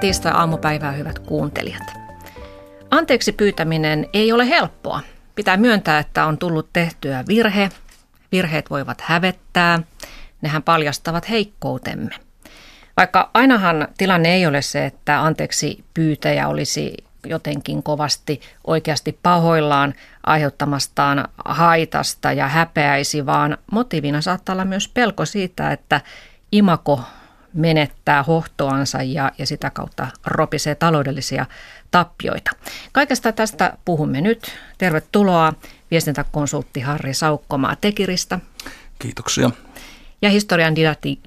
Tiistai-aamupäivää, hyvät kuuntelijat. Anteeksi pyytäminen ei ole helppoa. Pitää myöntää, että on tullut tehtyä virhe. Virheet voivat hävettää. Nehän paljastavat heikkoutemme. Vaikka ainahan tilanne ei ole se, että anteeksi pyytäjä olisi jotenkin kovasti oikeasti pahoillaan aiheuttamastaan haitasta ja häpeäisi, vaan motiivina saattaa olla myös pelko siitä, että imako menettää hohtoansa ja, ja sitä kautta ropisee taloudellisia tappioita. Kaikesta tästä puhumme nyt. Tervetuloa viestintäkonsultti Harri Saukkomaa Tekiristä. Kiitoksia. Ja historian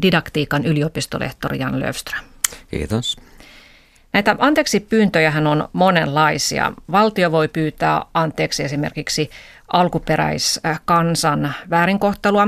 didaktiikan yliopistolehtori Jan Löfström. Kiitos. Näitä anteeksi pyyntöjähän on monenlaisia. Valtio voi pyytää anteeksi esimerkiksi alkuperäiskansan väärinkohtelua.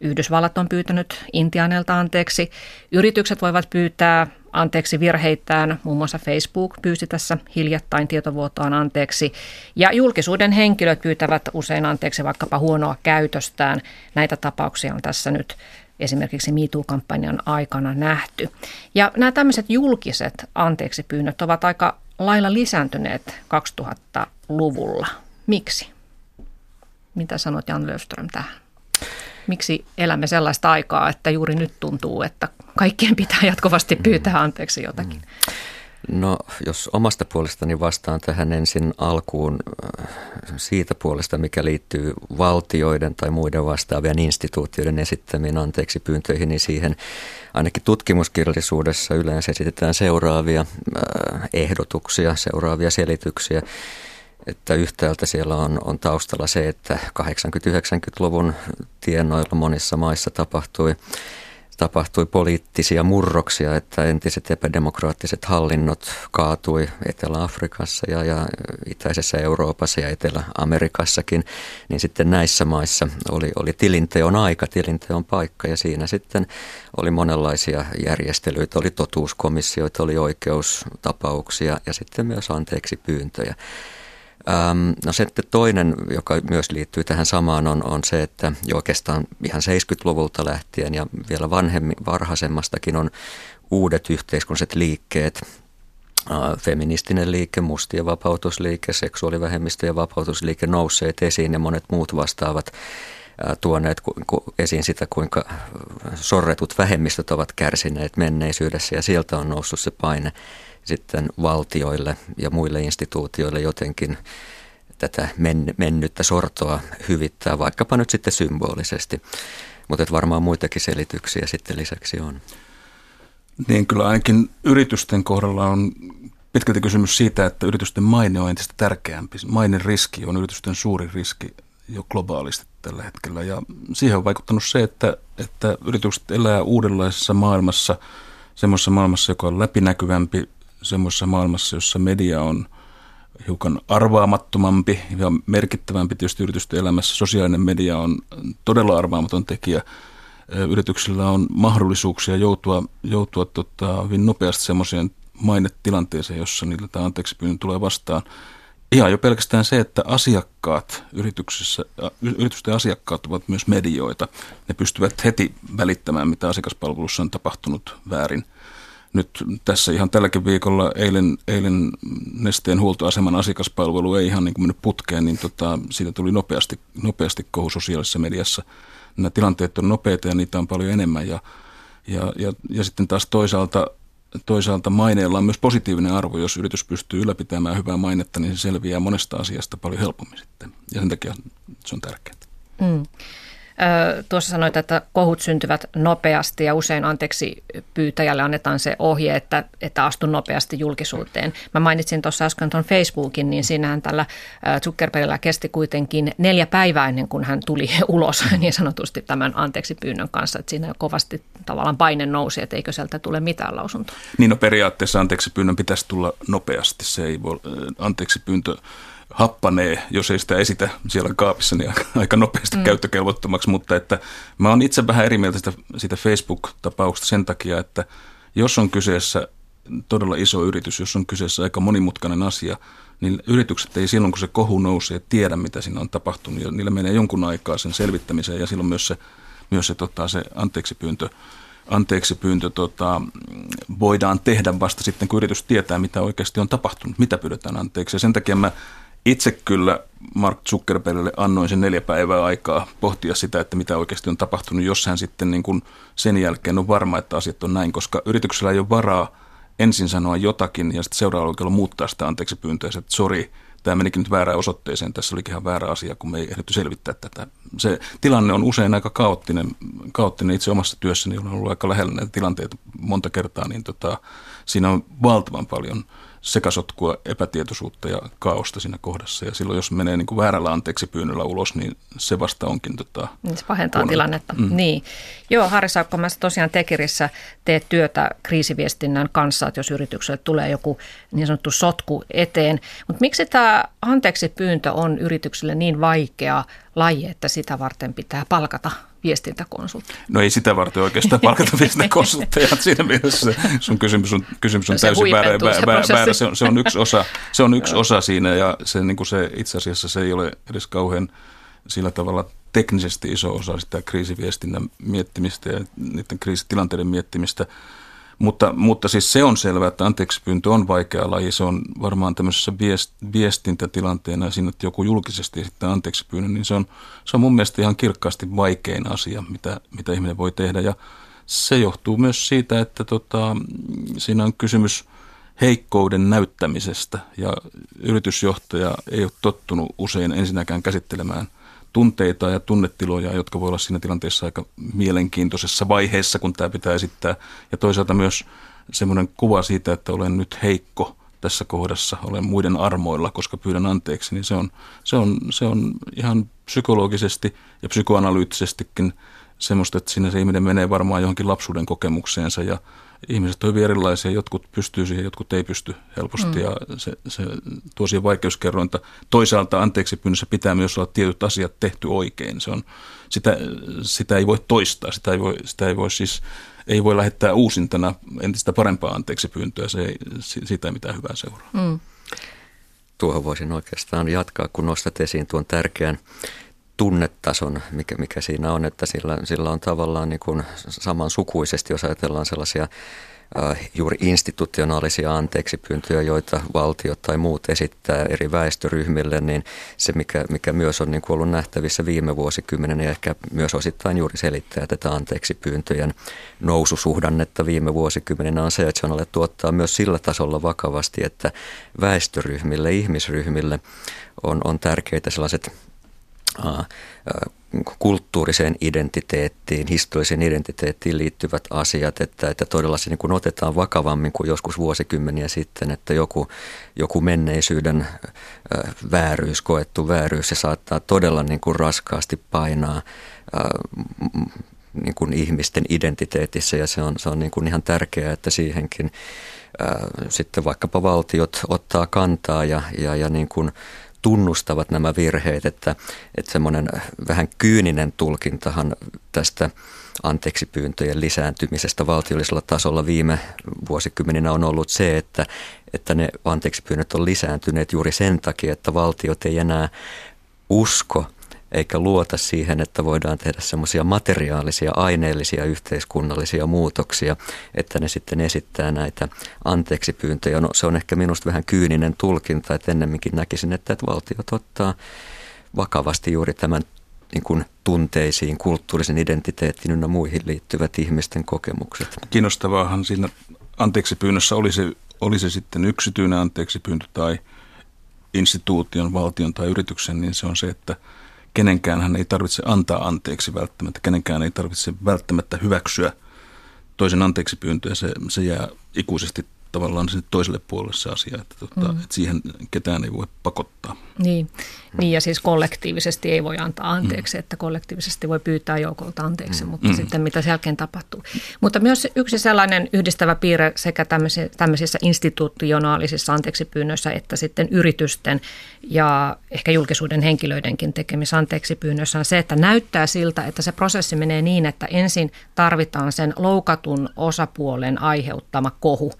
Yhdysvallat on pyytänyt Intianelta anteeksi. Yritykset voivat pyytää anteeksi virheitään. Muun muassa Facebook pyysi tässä hiljattain tietovuotoaan anteeksi. Ja julkisuuden henkilöt pyytävät usein anteeksi vaikkapa huonoa käytöstään. Näitä tapauksia on tässä nyt esimerkiksi MeToo-kampanjan aikana nähty. Ja nämä tämmöiset julkiset anteeksi pyynnöt ovat aika lailla lisääntyneet 2000-luvulla. Miksi? Mitä sanot Jan Löfström tähän? Miksi elämme sellaista aikaa, että juuri nyt tuntuu, että kaikkien pitää jatkuvasti pyytää anteeksi jotakin? Mm. No jos omasta puolestani vastaan tähän ensin alkuun äh, siitä puolesta, mikä liittyy valtioiden tai muiden vastaavien instituutioiden esittämiin anteeksi pyyntöihin, niin siihen ainakin tutkimuskirjallisuudessa yleensä esitetään seuraavia äh, ehdotuksia, seuraavia selityksiä. Että yhtäältä siellä on, on taustalla se, että 80-90-luvun tienoilla monissa maissa tapahtui tapahtui poliittisia murroksia, että entiset epädemokraattiset hallinnot kaatui Etelä-Afrikassa ja, ja itäisessä Euroopassa ja Etelä-Amerikassakin, niin sitten näissä maissa oli, oli tilinteon aika, tilinteon paikka ja siinä sitten oli monenlaisia järjestelyitä, oli totuuskomissioita, oli oikeustapauksia ja sitten myös anteeksi pyyntöjä. Ähm, no sitten toinen, joka myös liittyy tähän samaan, on, on se, että jo oikeastaan ihan 70-luvulta lähtien ja vielä vanhemmin, varhaisemmastakin on uudet yhteiskunnalliset liikkeet, feministinen liike, mustien vapautusliike, seksuaalivähemmistöjen vapautusliike nousseet esiin ja monet muut vastaavat tuoneet esiin sitä, kuinka sorretut vähemmistöt ovat kärsineet menneisyydessä ja sieltä on noussut se paine sitten valtioille ja muille instituutioille jotenkin tätä men, mennyttä sortoa hyvittää, vaikkapa nyt sitten symbolisesti. Mutta varmaan muitakin selityksiä sitten lisäksi on. Niin kyllä ainakin yritysten kohdalla on pitkälti kysymys siitä, että yritysten maine on entistä tärkeämpi. Mainen riski on yritysten suuri riski jo globaalisti tällä hetkellä. Ja siihen on vaikuttanut se, että, että yritykset elää uudenlaisessa maailmassa, semmoisessa maailmassa, joka on läpinäkyvämpi, semmoisessa maailmassa, jossa media on hiukan arvaamattomampi ja merkittävämpi tietysti yritysten elämässä. Sosiaalinen media on todella arvaamaton tekijä. Yrityksillä on mahdollisuuksia joutua, joutua tota, hyvin nopeasti semmoiseen mainetilanteeseen, jossa niillä tämä anteeksi tulee vastaan. Ihan jo pelkästään se, että asiakkaat yrityksissä, yritysten asiakkaat ovat myös medioita. Ne pystyvät heti välittämään, mitä asiakaspalvelussa on tapahtunut väärin – nyt tässä ihan tälläkin viikolla eilen, eilen Nesteen huoltoaseman asiakaspalvelu ei ihan niin kuin mennyt putkeen, niin tota, siitä tuli nopeasti, nopeasti kohu sosiaalisessa mediassa. Nämä tilanteet on nopeita ja niitä on paljon enemmän ja, ja, ja, ja sitten taas toisaalta, toisaalta maineella on myös positiivinen arvo. Jos yritys pystyy ylläpitämään hyvää mainetta, niin se selviää monesta asiasta paljon helpommin sitten ja sen takia se on tärkeää. Mm. Tuossa sanoit, että kohut syntyvät nopeasti ja usein anteeksi pyytäjälle annetaan se ohje, että, että astu nopeasti julkisuuteen. Mä mainitsin tuossa äsken tuon Facebookin, niin siinähän tällä Zuckerbergillä kesti kuitenkin neljä päivää ennen kuin hän tuli ulos niin sanotusti tämän anteeksi pyynnön kanssa. Että siinä kovasti tavallaan paine nousi, että eikö sieltä tule mitään lausuntoa. Niin no periaatteessa anteeksi pyynnön pitäisi tulla nopeasti. Se ei voi, anteeksi pyyntö happanee, jos ei sitä esitä siellä kaapissa, niin aika, aika nopeasti mm. käyttökelvottomaksi. Mutta että mä oon itse vähän eri mieltä sitä, sitä Facebook-tapauksesta sen takia, että jos on kyseessä todella iso yritys, jos on kyseessä aika monimutkainen asia, niin yritykset ei silloin, kun se kohu nousee, tiedä, mitä siinä on tapahtunut. Ja niillä menee jonkun aikaa sen selvittämiseen ja silloin myös se, myös se, tota, se anteeksi pyyntö anteeksi pyyntö tota, voidaan tehdä vasta sitten, kun yritys tietää, mitä oikeasti on tapahtunut, mitä pyydetään anteeksi. Ja sen takia mä itse kyllä Mark Zuckerbergille annoin sen neljä päivää aikaa pohtia sitä, että mitä oikeasti on tapahtunut, jos hän sitten niin kuin sen jälkeen on varma, että asiat on näin, koska yrityksellä ei ole varaa ensin sanoa jotakin ja sitten seuraavalla kerralla muuttaa sitä anteeksi pyyntöä, että sori, tämä menikin nyt väärään osoitteeseen, tässä olikin ihan väärä asia, kun me ei ehditty selvittää tätä. Se tilanne on usein aika kaoottinen, kaoottinen itse omassa työssäni, on ollut aika lähellä näitä tilanteita monta kertaa, niin tota, siinä on valtavan paljon – sekasotkua, epätietoisuutta ja kaaosta siinä kohdassa. Ja silloin, jos menee niin kuin väärällä anteeksi pyynnöllä ulos, niin se vasta onkin tota, niin Se pahentaa huono. tilannetta. Mm. Niin. Joo, Harri Saukko, mä tosiaan Tekirissä teet työtä kriisiviestinnän kanssa, että jos yritykselle tulee joku niin sanottu sotku eteen. Mutta miksi tämä anteeksi pyyntö on yritykselle niin vaikea laji, että sitä varten pitää palkata viestintäkonsultti? No ei sitä varten oikeastaan palkata viestintäkonsultteja. Siinä mielessä sun kysymys on, kysymys on no täysin väärä. Se, väärä, väärä. Se, on, se, on yksi osa, se on yksi osa siinä ja se, niin kuin se, itse asiassa se ei ole edes kauhean sillä tavalla teknisesti iso osa sitä kriisiviestinnän miettimistä ja niiden kriisitilanteiden miettimistä. Mutta, mutta siis se on selvää, että anteeksi pyyntö on vaikea laji. Se on varmaan tämmöisessä viest, viestintätilanteena siinä, että joku julkisesti esittää anteeksi pyynnön, niin se on, se on mun mielestä ihan kirkkaasti vaikein asia, mitä, mitä ihminen voi tehdä. Ja se johtuu myös siitä, että tota, siinä on kysymys heikkouden näyttämisestä ja yritysjohtaja ei ole tottunut usein ensinnäkään käsittelemään – tunteita ja tunnetiloja, jotka voi olla siinä tilanteessa aika mielenkiintoisessa vaiheessa, kun tämä pitää esittää. Ja toisaalta myös semmoinen kuva siitä, että olen nyt heikko tässä kohdassa, olen muiden armoilla, koska pyydän anteeksi, niin se on, se on, se on ihan psykologisesti ja psykoanalyyttisestikin semmoista, että siinä se ihminen menee varmaan johonkin lapsuuden kokemukseensa ja ihmiset on hyvin erilaisia, jotkut pystyy siihen, jotkut ei pysty helposti mm. ja se, se tuo siihen vaikeuskerrointa. Toisaalta anteeksi pyynnössä pitää myös olla tietyt asiat tehty oikein. Se on, sitä, sitä ei voi toistaa, sitä ei voi, sitä ei voi siis ei voi lähettää uusintana entistä parempaa anteeksi pyyntöä, se ei, siitä ei mitään hyvää seuraa. Mm. Tuohon voisin oikeastaan jatkaa, kun nostat esiin tuon tärkeän tunnetason, mikä, mikä siinä on, että sillä, sillä on tavallaan niin kuin samansukuisesti, jos ajatellaan sellaisia juuri institutionaalisia anteeksipyyntöjä, joita valtiot tai muut esittää eri väestöryhmille, niin se, mikä, mikä myös on niin kuin ollut nähtävissä viime vuosikymmenen ja ehkä myös osittain juuri selittää tätä anteeksipyyntöjen noususuhdannetta viime vuosikymmenen on se, että se on alettu ottaa myös sillä tasolla vakavasti, että väestöryhmille, ihmisryhmille on, on tärkeitä sellaiset kulttuuriseen identiteettiin, historialliseen identiteettiin liittyvät asiat, että, että todella se niin kuin otetaan vakavammin kuin joskus vuosikymmeniä sitten, että joku, joku menneisyyden vääryys, koettu vääryys, se saattaa todella niin kuin raskaasti painaa niin kuin ihmisten identiteetissä ja se on, se on niin kuin ihan tärkeää, että siihenkin sitten vaikkapa valtiot ottaa kantaa ja, ja, ja niin kuin tunnustavat nämä virheet, että, että semmoinen vähän kyyninen tulkintahan tästä anteeksipyyntöjen lisääntymisestä valtiollisella tasolla viime vuosikymmeninä on ollut se, että, että ne anteeksipyynnöt on lisääntyneet juuri sen takia, että valtiot ei enää usko – eikä luota siihen, että voidaan tehdä semmoisia materiaalisia, aineellisia, yhteiskunnallisia muutoksia, että ne sitten esittää näitä anteeksipyyntöjä. No, se on ehkä minusta vähän kyyninen tulkinta, että ennemminkin näkisin, että, että valtiot ottaa vakavasti juuri tämän niin kuin tunteisiin, kulttuurisen identiteettiin ynnä muihin liittyvät ihmisten kokemukset. Kiinnostavaahan siinä anteeksipyynnössä oli se, oli se sitten yksityinen anteeksipyyntö tai instituution, valtion tai yrityksen, niin se on se, että – kenenkään hän ei tarvitse antaa anteeksi välttämättä, kenenkään ei tarvitse välttämättä hyväksyä toisen anteeksi pyyntöä, se, se jää ikuisesti tavallaan sinne toiselle puolelle se asia, että, tota, mm. että siihen ketään ei voi pakottaa. Niin. niin, ja siis kollektiivisesti ei voi antaa anteeksi, mm. että kollektiivisesti voi pyytää joukolta anteeksi, mm. mutta mm. sitten mitä sen jälkeen tapahtuu. Mutta myös yksi sellainen yhdistävä piirre sekä tämmöisissä, tämmöisissä institutionaalisissa anteeksipyynnöissä että sitten yritysten ja ehkä julkisuuden henkilöidenkin tekemissä anteeksipyynnöissä on se, että näyttää siltä, että se prosessi menee niin, että ensin tarvitaan sen loukatun osapuolen aiheuttama kohu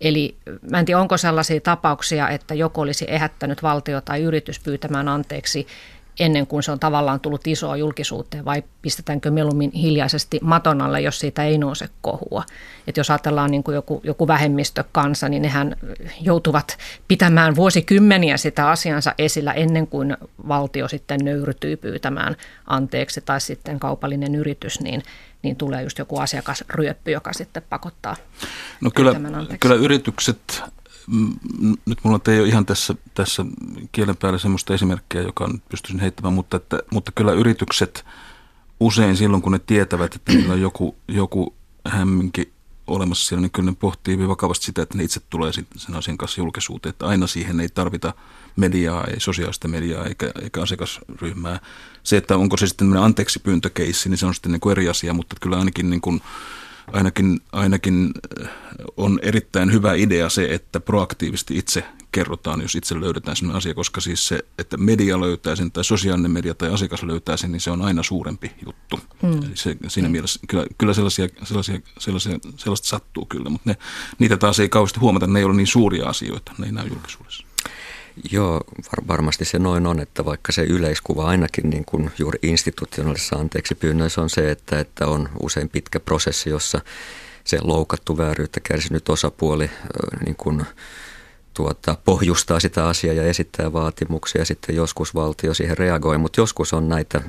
Eli mä en tiedä, onko sellaisia tapauksia, että joku olisi ehättänyt valtio tai yritys pyytämään anteeksi ennen kuin se on tavallaan tullut isoa julkisuuteen vai pistetäänkö mieluummin hiljaisesti maton alle, jos siitä ei nouse kohua. Et jos ajatellaan niin kuin joku, joku vähemmistökansa, niin nehän joutuvat pitämään vuosikymmeniä sitä asiansa esillä ennen kuin valtio sitten nöyrtyy pyytämään anteeksi tai sitten kaupallinen yritys, niin niin tulee just joku asiakasryöppy, joka sitten pakottaa No kyllä, kyllä yritykset nyt mulla ei ole ihan tässä, tässä kielen päällä sellaista esimerkkiä, joka nyt pystyisin heittämään, mutta, että, mutta kyllä yritykset usein silloin, kun ne tietävät, että niillä on joku, joku hämminki olemassa siellä, niin kyllä ne pohtii hyvin vakavasti sitä, että ne itse tulee sen asian kanssa julkisuuteen, että aina siihen ei tarvita mediaa, ei sosiaalista mediaa eikä, eikä asiakasryhmää. Se, että onko se sitten anteeksi pyyntökeissi, niin se on sitten niin kuin eri asia, mutta kyllä ainakin niin kuin ainakin, ainakin äh, on erittäin hyvä idea se, että proaktiivisesti itse kerrotaan, jos itse löydetään sellainen asia, koska siis se, että media löytää sen tai sosiaalinen media tai asiakas löytää sen, niin se on aina suurempi juttu. Mm. se, siinä mm. mielessä kyllä, kyllä sellaisia, sellaisia, sellaisia, sellaista sattuu kyllä, mutta ne, niitä taas ei kauheasti huomata, ne ei ole niin suuria asioita, ne ei näy julkisuudessa. Joo, var, varmasti se noin on, että vaikka se yleiskuva ainakin niin kuin juuri institutionaalisessa anteeksi pyynnöissä on se, että, että on usein pitkä prosessi, jossa se loukattu vääryyttä kärsinyt osapuoli niin kuin, tuota, pohjustaa sitä asiaa ja esittää vaatimuksia. Sitten joskus valtio siihen reagoi, mutta joskus on näitä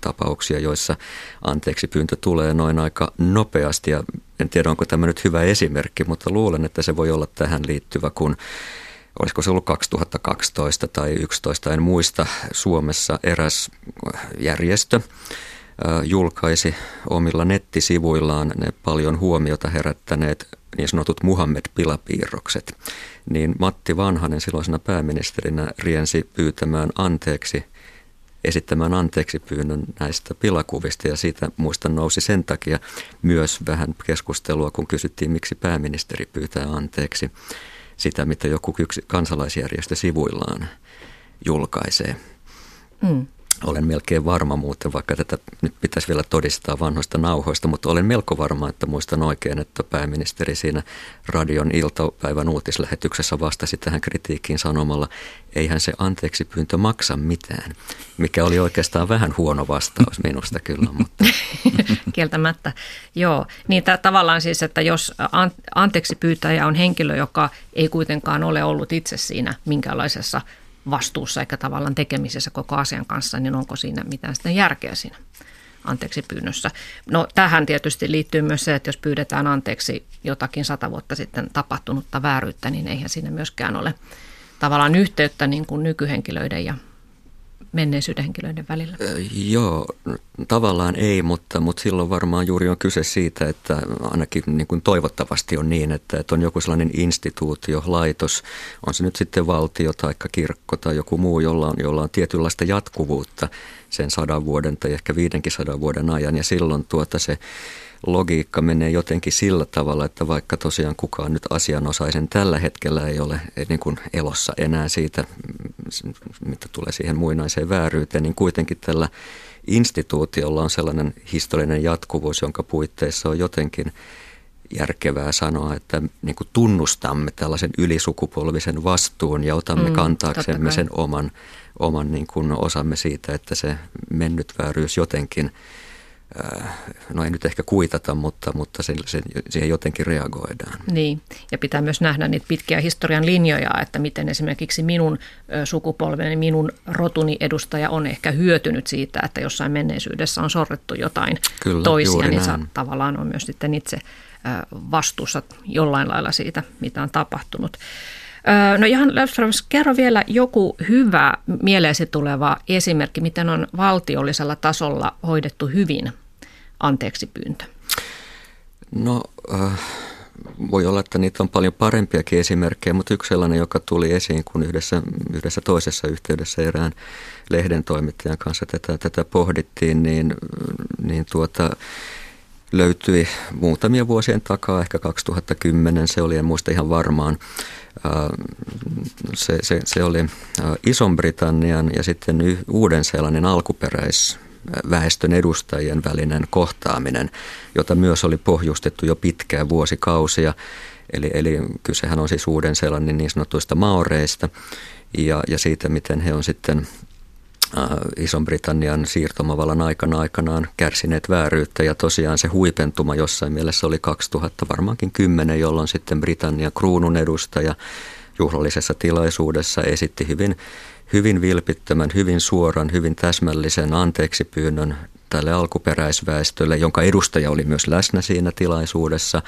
tapauksia, joissa anteeksi pyyntö tulee noin aika nopeasti. Ja en tiedä, onko tämä nyt hyvä esimerkki, mutta luulen, että se voi olla tähän liittyvä, kun olisiko se ollut 2012 tai 2011, en muista, Suomessa eräs järjestö julkaisi omilla nettisivuillaan ne paljon huomiota herättäneet niin sanotut Muhammed-pilapiirrokset. Niin Matti Vanhanen silloisena pääministerinä riensi pyytämään anteeksi esittämään anteeksi pyynnön näistä pilakuvista ja siitä muistan nousi sen takia myös vähän keskustelua, kun kysyttiin, miksi pääministeri pyytää anteeksi sitä, mitä joku kansalaisjärjestö sivuillaan julkaisee. Mm. Olen melkein varma muuten, vaikka tätä nyt pitäisi vielä todistaa vanhoista nauhoista, mutta olen melko varma, että muistan oikein, että pääministeri siinä radion iltapäivän uutislähetyksessä vastasi tähän kritiikkiin sanomalla, eihän se anteeksi pyyntö maksa mitään, mikä oli oikeastaan vähän huono vastaus minusta kyllä. Mutta. Kieltämättä, joo. Niin tämä tavallaan siis, että jos anteeksi pyytäjä on henkilö, joka ei kuitenkaan ole ollut itse siinä minkälaisessa vastuussa eikä tavallaan tekemisessä koko asian kanssa, niin onko siinä mitään sitä järkeä siinä anteeksi pyynnössä. No tähän tietysti liittyy myös se, että jos pyydetään anteeksi jotakin sata vuotta sitten tapahtunutta vääryyttä, niin eihän siinä myöskään ole tavallaan yhteyttä niin kuin nykyhenkilöiden ja menneisyyden henkilöiden välillä? Joo, tavallaan ei, mutta, mutta silloin varmaan juuri on kyse siitä, että ainakin niin kuin toivottavasti on niin, että, että on joku sellainen instituutio, laitos, on se nyt sitten valtio tai kirkko tai joku muu, jolla on, jolla on tietynlaista jatkuvuutta sen sadan vuoden tai ehkä viidenkin sadan vuoden ajan ja silloin tuota se logiikka menee jotenkin sillä tavalla, että vaikka tosiaan kukaan nyt asianosaisen tällä hetkellä ei ole niin kuin elossa enää siitä, mitä tulee siihen muinaiseen vääryyteen, niin kuitenkin tällä instituutiolla on sellainen historiallinen jatkuvuus, jonka puitteissa on jotenkin järkevää sanoa, että niin kuin tunnustamme tällaisen ylisukupolvisen vastuun ja otamme mm, kantaaksemme sen oman, oman niin kuin osamme siitä, että se mennyt vääryys jotenkin – no ei nyt ehkä kuitata, mutta, mutta sen, sen, siihen jotenkin reagoidaan. Niin, ja pitää myös nähdä niitä pitkiä historian linjoja, että miten esimerkiksi minun sukupolveni, minun rotuni edustaja on ehkä hyötynyt siitä, että jossain menneisyydessä on sorrettu jotain Kyllä, toisia, niin sä tavallaan on myös sitten itse vastuussa jollain lailla siitä, mitä on tapahtunut. No Jan Löfströms, kerro vielä joku hyvä mieleesi tuleva esimerkki, miten on valtiollisella tasolla hoidettu hyvin anteeksi pyyntö. No äh, voi olla, että niitä on paljon parempiakin esimerkkejä, mutta yksi sellainen, joka tuli esiin, kun yhdessä, yhdessä toisessa yhteydessä erään lehden toimittajan kanssa tätä, tätä pohdittiin, niin, niin tuota, löytyi muutamia vuosien takaa, ehkä 2010 se oli, en muista ihan varmaan, se, se, se oli Ison-Britannian ja sitten Uuden-Seelannin alkuperäisväestön edustajien välinen kohtaaminen, jota myös oli pohjustettu jo pitkään vuosikausia. Eli, eli kysehän on siis Uuden-Seelannin niin sanotuista maoreista ja, ja siitä, miten he on sitten Ison-Britannian siirtomavallan aikana aikanaan kärsineet vääryyttä ja tosiaan se huipentuma jossain mielessä oli 2000 varmaankin 10, jolloin sitten Britannian kruunun edustaja juhlallisessa tilaisuudessa esitti hyvin, hyvin vilpittömän, hyvin suoran, hyvin täsmällisen anteeksipyynnön tälle alkuperäisväestölle, jonka edustaja oli myös läsnä siinä tilaisuudessa.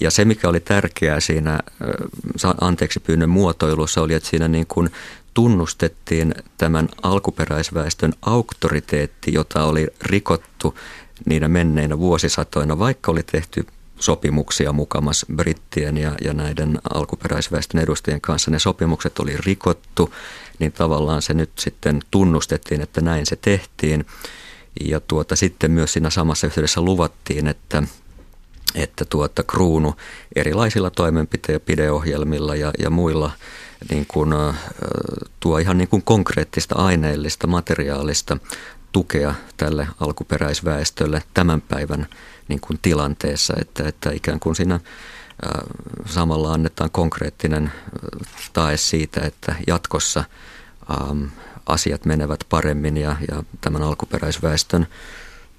Ja se, mikä oli tärkeää siinä anteeksi pyynnön muotoilussa, oli, että siinä niin kuin tunnustettiin tämän alkuperäisväestön auktoriteetti, jota oli rikottu niinä menneinä vuosisatoina, vaikka oli tehty sopimuksia mukamas brittien ja, ja näiden alkuperäisväestön edustajien kanssa. Ne sopimukset oli rikottu, niin tavallaan se nyt sitten tunnustettiin, että näin se tehtiin. Ja tuota, sitten myös siinä samassa yhteydessä luvattiin, että, että tuota, kruunu erilaisilla toimenpideohjelmilla ja, ja muilla niin kuin, tuo ihan niin kuin konkreettista aineellista, materiaalista tukea tälle alkuperäisväestölle tämän päivän niin kuin tilanteessa, että, että ikään kuin siinä samalla annetaan konkreettinen tae siitä, että jatkossa asiat menevät paremmin ja, ja tämän alkuperäisväestön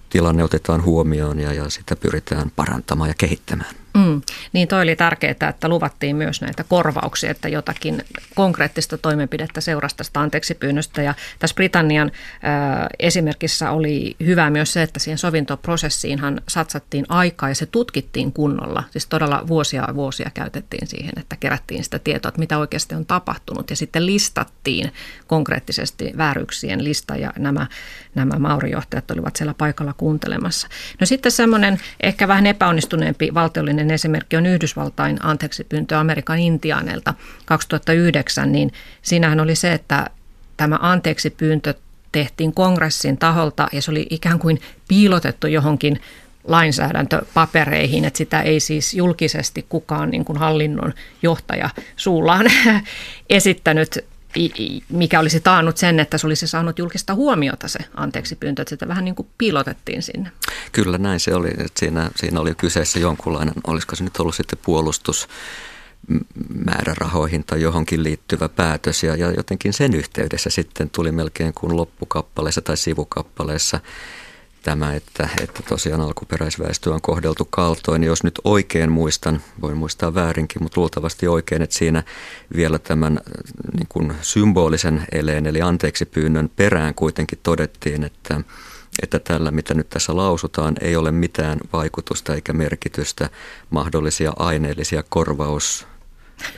tilanne otetaan huomioon ja, ja sitä pyritään parantamaan ja kehittämään. Mm, niin toi oli tärkeää, että luvattiin myös näitä korvauksia, että jotakin konkreettista toimenpidettä seurasi tästä anteeksi pyynnöstä. Ja tässä Britannian äh, esimerkissä oli hyvä myös se, että siihen sovintoprosessiinhan satsattiin aikaa ja se tutkittiin kunnolla. Siis todella vuosia ja vuosia käytettiin siihen, että kerättiin sitä tietoa, että mitä oikeasti on tapahtunut. Ja sitten listattiin konkreettisesti vääryksien lista ja nämä, nämä maurijohtajat olivat siellä paikalla kuuntelemassa. No sitten semmoinen ehkä vähän epäonnistuneempi valtiollinen Klassinen esimerkki on Yhdysvaltain anteeksi pyyntö Amerikan intiaaneilta 2009, niin siinähän oli se, että tämä anteeksi pyyntö tehtiin kongressin taholta ja se oli ikään kuin piilotettu johonkin lainsäädäntöpapereihin, että sitä ei siis julkisesti kukaan niin kuin hallinnon johtaja suullaan esittänyt mikä olisi taannut sen, että se olisi saanut julkista huomiota se anteeksi pyyntö, että sitä vähän niin kuin piilotettiin sinne. Kyllä näin se oli, että siinä, siinä oli kyseessä jonkunlainen, olisiko se nyt ollut sitten puolustus määrärahoihin tai johonkin liittyvä päätös ja, ja jotenkin sen yhteydessä sitten tuli melkein kuin loppukappaleessa tai sivukappaleessa tämä, että, että tosiaan alkuperäisväestö on kohdeltu kaltoin. Jos nyt oikein muistan, voin muistaa väärinkin, mutta luultavasti oikein, että siinä vielä tämän niin kuin symbolisen eleen eli anteeksi pyynnön perään kuitenkin todettiin, että, että tällä mitä nyt tässä lausutaan ei ole mitään vaikutusta eikä merkitystä mahdollisia aineellisia korvaus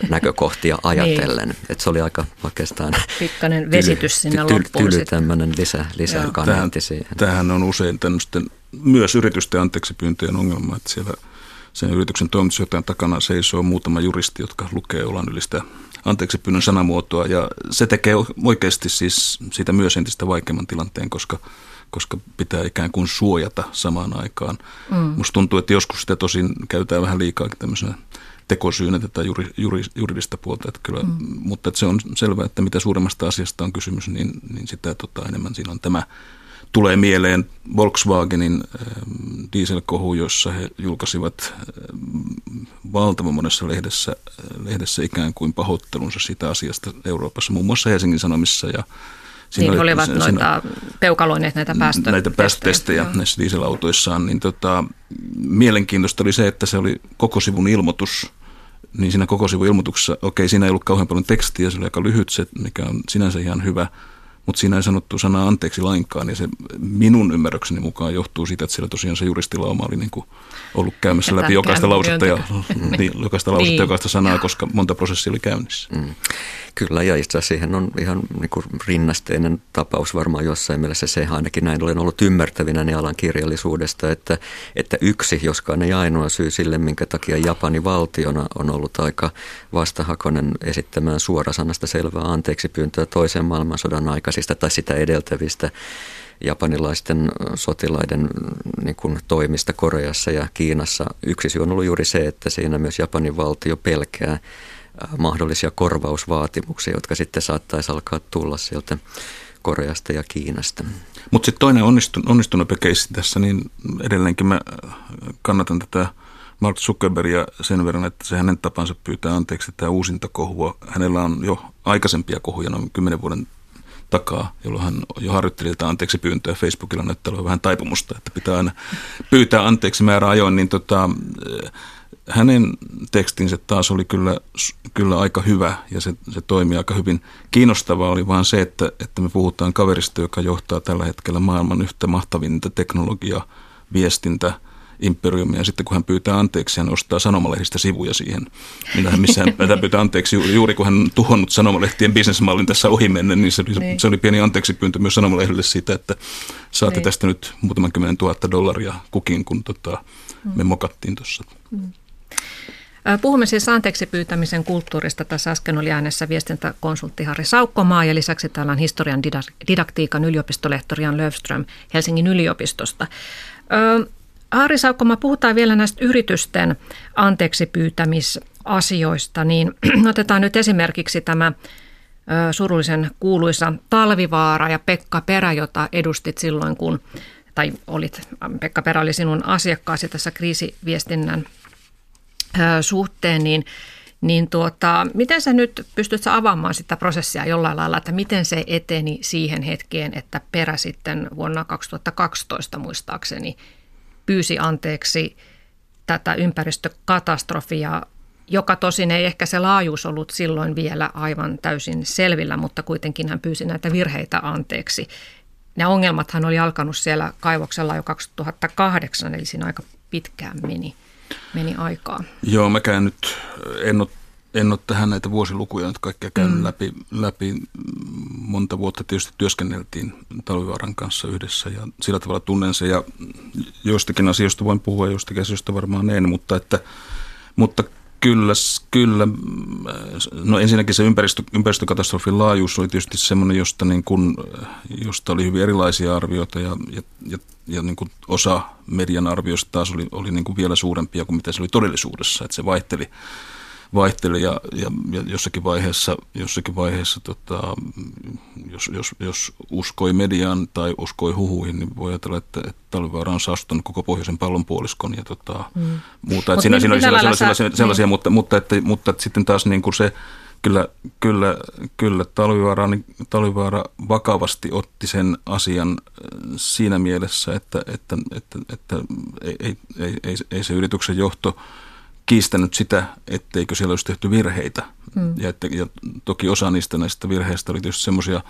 näkökohtia ajatellen. niin. Että se oli aika oikeastaan Pikkainen vesitys sinne tyly, loppuun. Tyly tämmöinen lisä, lisä kannetti siihen. Tämähän on usein tämmöisten myös yritysten anteeksi pyyntöjen ongelma, että siellä sen yrityksen toimitusjohtajan takana seisoo muutama juristi, jotka lukee olan ylistä anteeksi pyynnön sanamuotoa ja se tekee oikeasti siis siitä myös entistä vaikeamman tilanteen, koska koska pitää ikään kuin suojata samaan aikaan. Mm. Musta tuntuu, että joskus sitä tosin käytetään vähän liikaa tämmöisenä tekosyynä tätä juri, juri, juridista puolta. Että kyllä, mm. Mutta että se on selvää, että mitä suuremmasta asiasta on kysymys, niin, niin sitä tota, enemmän siinä on tämä. Tulee mieleen Volkswagenin äh, dieselkohu, jossa he julkaisivat äh, valtavan monessa lehdessä, äh, lehdessä ikään kuin pahoittelunsa sitä asiasta Euroopassa, muun muassa Helsingin Sanomissa ja Siinä niin oli, olivat se, noita peukaloineet näitä päästö- näitä päästötestejä näissä dieselautoissaan, niin tota, mielenkiintoista oli se, että se oli koko sivun ilmoitus, niin siinä koko sivun ilmoituksessa, okei, siinä ei ollut kauhean paljon tekstiä, se oli aika lyhyt se, mikä on sinänsä ihan hyvä, mutta siinä ei sanottu sanaa anteeksi lainkaan, ja se minun ymmärrykseni mukaan johtuu siitä, että siellä tosiaan se juristilauma oli niin kuin ollut käymässä läpi jokaista lausetta ja niin, jokaista lausetta, niin. jokaista sanaa, koska monta prosessia oli käynnissä. Mm. Kyllä, ja itse asiassa siihen on ihan niin kuin rinnasteinen tapaus varmaan jossain mielessä se, ainakin näin olen ollut ymmärtävinä niin alan kirjallisuudesta, että, että yksi, joskaan ei ainoa syy sille, minkä takia Japani valtiona on ollut aika vastahakoinen esittämään suorasanasta selvää anteeksi pyyntöä toisen maailmansodan aikaisista tai sitä edeltävistä japanilaisten sotilaiden niin kuin, toimista Koreassa ja Kiinassa. Yksi syy on ollut juuri se, että siinä myös Japanin valtio pelkää mahdollisia korvausvaatimuksia, jotka sitten saattaisi alkaa tulla sieltä Koreasta ja Kiinasta. Mutta sitten toinen onnistun, onnistunut keissi tässä, niin edelleenkin mä kannatan tätä Mark Zuckerbergia sen verran, että se hänen tapansa pyytää anteeksi tätä uusinta kohua. Hänellä on jo aikaisempia kohuja noin kymmenen vuoden takaa, jolloin hän jo harjoitteli tätä anteeksi pyyntöä Facebookilla näyttää vähän taipumusta, että pitää aina pyytää anteeksi määrä ajoin, niin tota, hänen tekstinsä taas oli kyllä, kyllä aika hyvä ja se, se toimii aika hyvin. Kiinnostavaa oli vaan se, että, että me puhutaan kaverista, joka johtaa tällä hetkellä maailman yhtä mahtavinta teknologia, viestintä, imperiumia ja sitten kun hän pyytää anteeksi, hän ostaa sanomalehdistä sivuja siihen, missä hän pyytää anteeksi juuri kun hän on tuhonnut sanomalehtien bisnesmallin tässä ohimennen, niin se, niin. se oli pieni anteeksi pyyntö myös sanomalehdelle siitä, että saatte niin. tästä nyt muutaman kymmenen tuhatta dollaria kukin, kun tota, me mm. mokattiin tuossa. Mm. Puhumme siis anteeksi pyytämisen kulttuurista. Tässä äsken oli äänessä viestintäkonsultti Harri Saukkomaa ja lisäksi täällä on historian didaktiikan yliopistolehtori Jan Löfström Helsingin yliopistosta. Harri Saukkomaa, puhutaan vielä näistä yritysten anteeksi pyytämisasioista, niin otetaan nyt esimerkiksi tämä surullisen kuuluisa Talvivaara ja Pekka Perä, jota edustit silloin, kun tai olit, Pekka Perä oli sinun asiakkaasi tässä kriisiviestinnän suhteen, niin, niin tuota, miten sä nyt pystyt sä avaamaan sitä prosessia jollain lailla, että miten se eteni siihen hetkeen, että perä sitten vuonna 2012 muistaakseni pyysi anteeksi tätä ympäristökatastrofia, joka tosin ei ehkä se laajuus ollut silloin vielä aivan täysin selvillä, mutta kuitenkin hän pyysi näitä virheitä anteeksi. Ne ongelmathan oli alkanut siellä kaivoksella jo 2008, eli siinä aika pitkään meni meni aikaa. Joo, mäkään nyt en ole, en ole tähän näitä vuosilukuja nyt kaikkia käynyt mm. läpi, läpi. Monta vuotta tietysti työskenneltiin Talvivaaran kanssa yhdessä ja sillä tavalla tunnen se ja joistakin asioista voin puhua, joistakin asioista varmaan en, mutta, että, mutta Kyllä, kyllä. No ensinnäkin se ympäristö, ympäristökatastrofin laajuus oli tietysti semmoinen, josta, niin kuin, josta oli hyvin erilaisia arvioita ja, ja, ja, ja niin kuin osa median arvioista taas oli, oli niin kuin vielä suurempia kuin mitä se oli todellisuudessa, että se vaihteli vaihteli ja, ja, ja jossakin vaiheessa, jossakin vaiheessa tota, jos, jos, jos uskoi mediaan tai uskoi huhuihin, niin voi ajatella, että, että Talvivaara on saastuttanut koko pohjoisen pallonpuoliskon ja tota, mm. muuta. Että siinä, siinä oli sellaisia, sellaisia, sellaisia niin. mutta, mutta, että, mutta että sitten taas niin kuin se, kyllä, kyllä, kyllä Talvivaara, niin Talvivaara vakavasti otti sen asian äh, siinä mielessä, että, että, että, että ei, ei, ei, ei se yrityksen johto – kiistänyt sitä, etteikö siellä olisi tehty virheitä. Mm. Ja, että, ja toki osa niistä näistä virheistä oli tietysti semmoisia,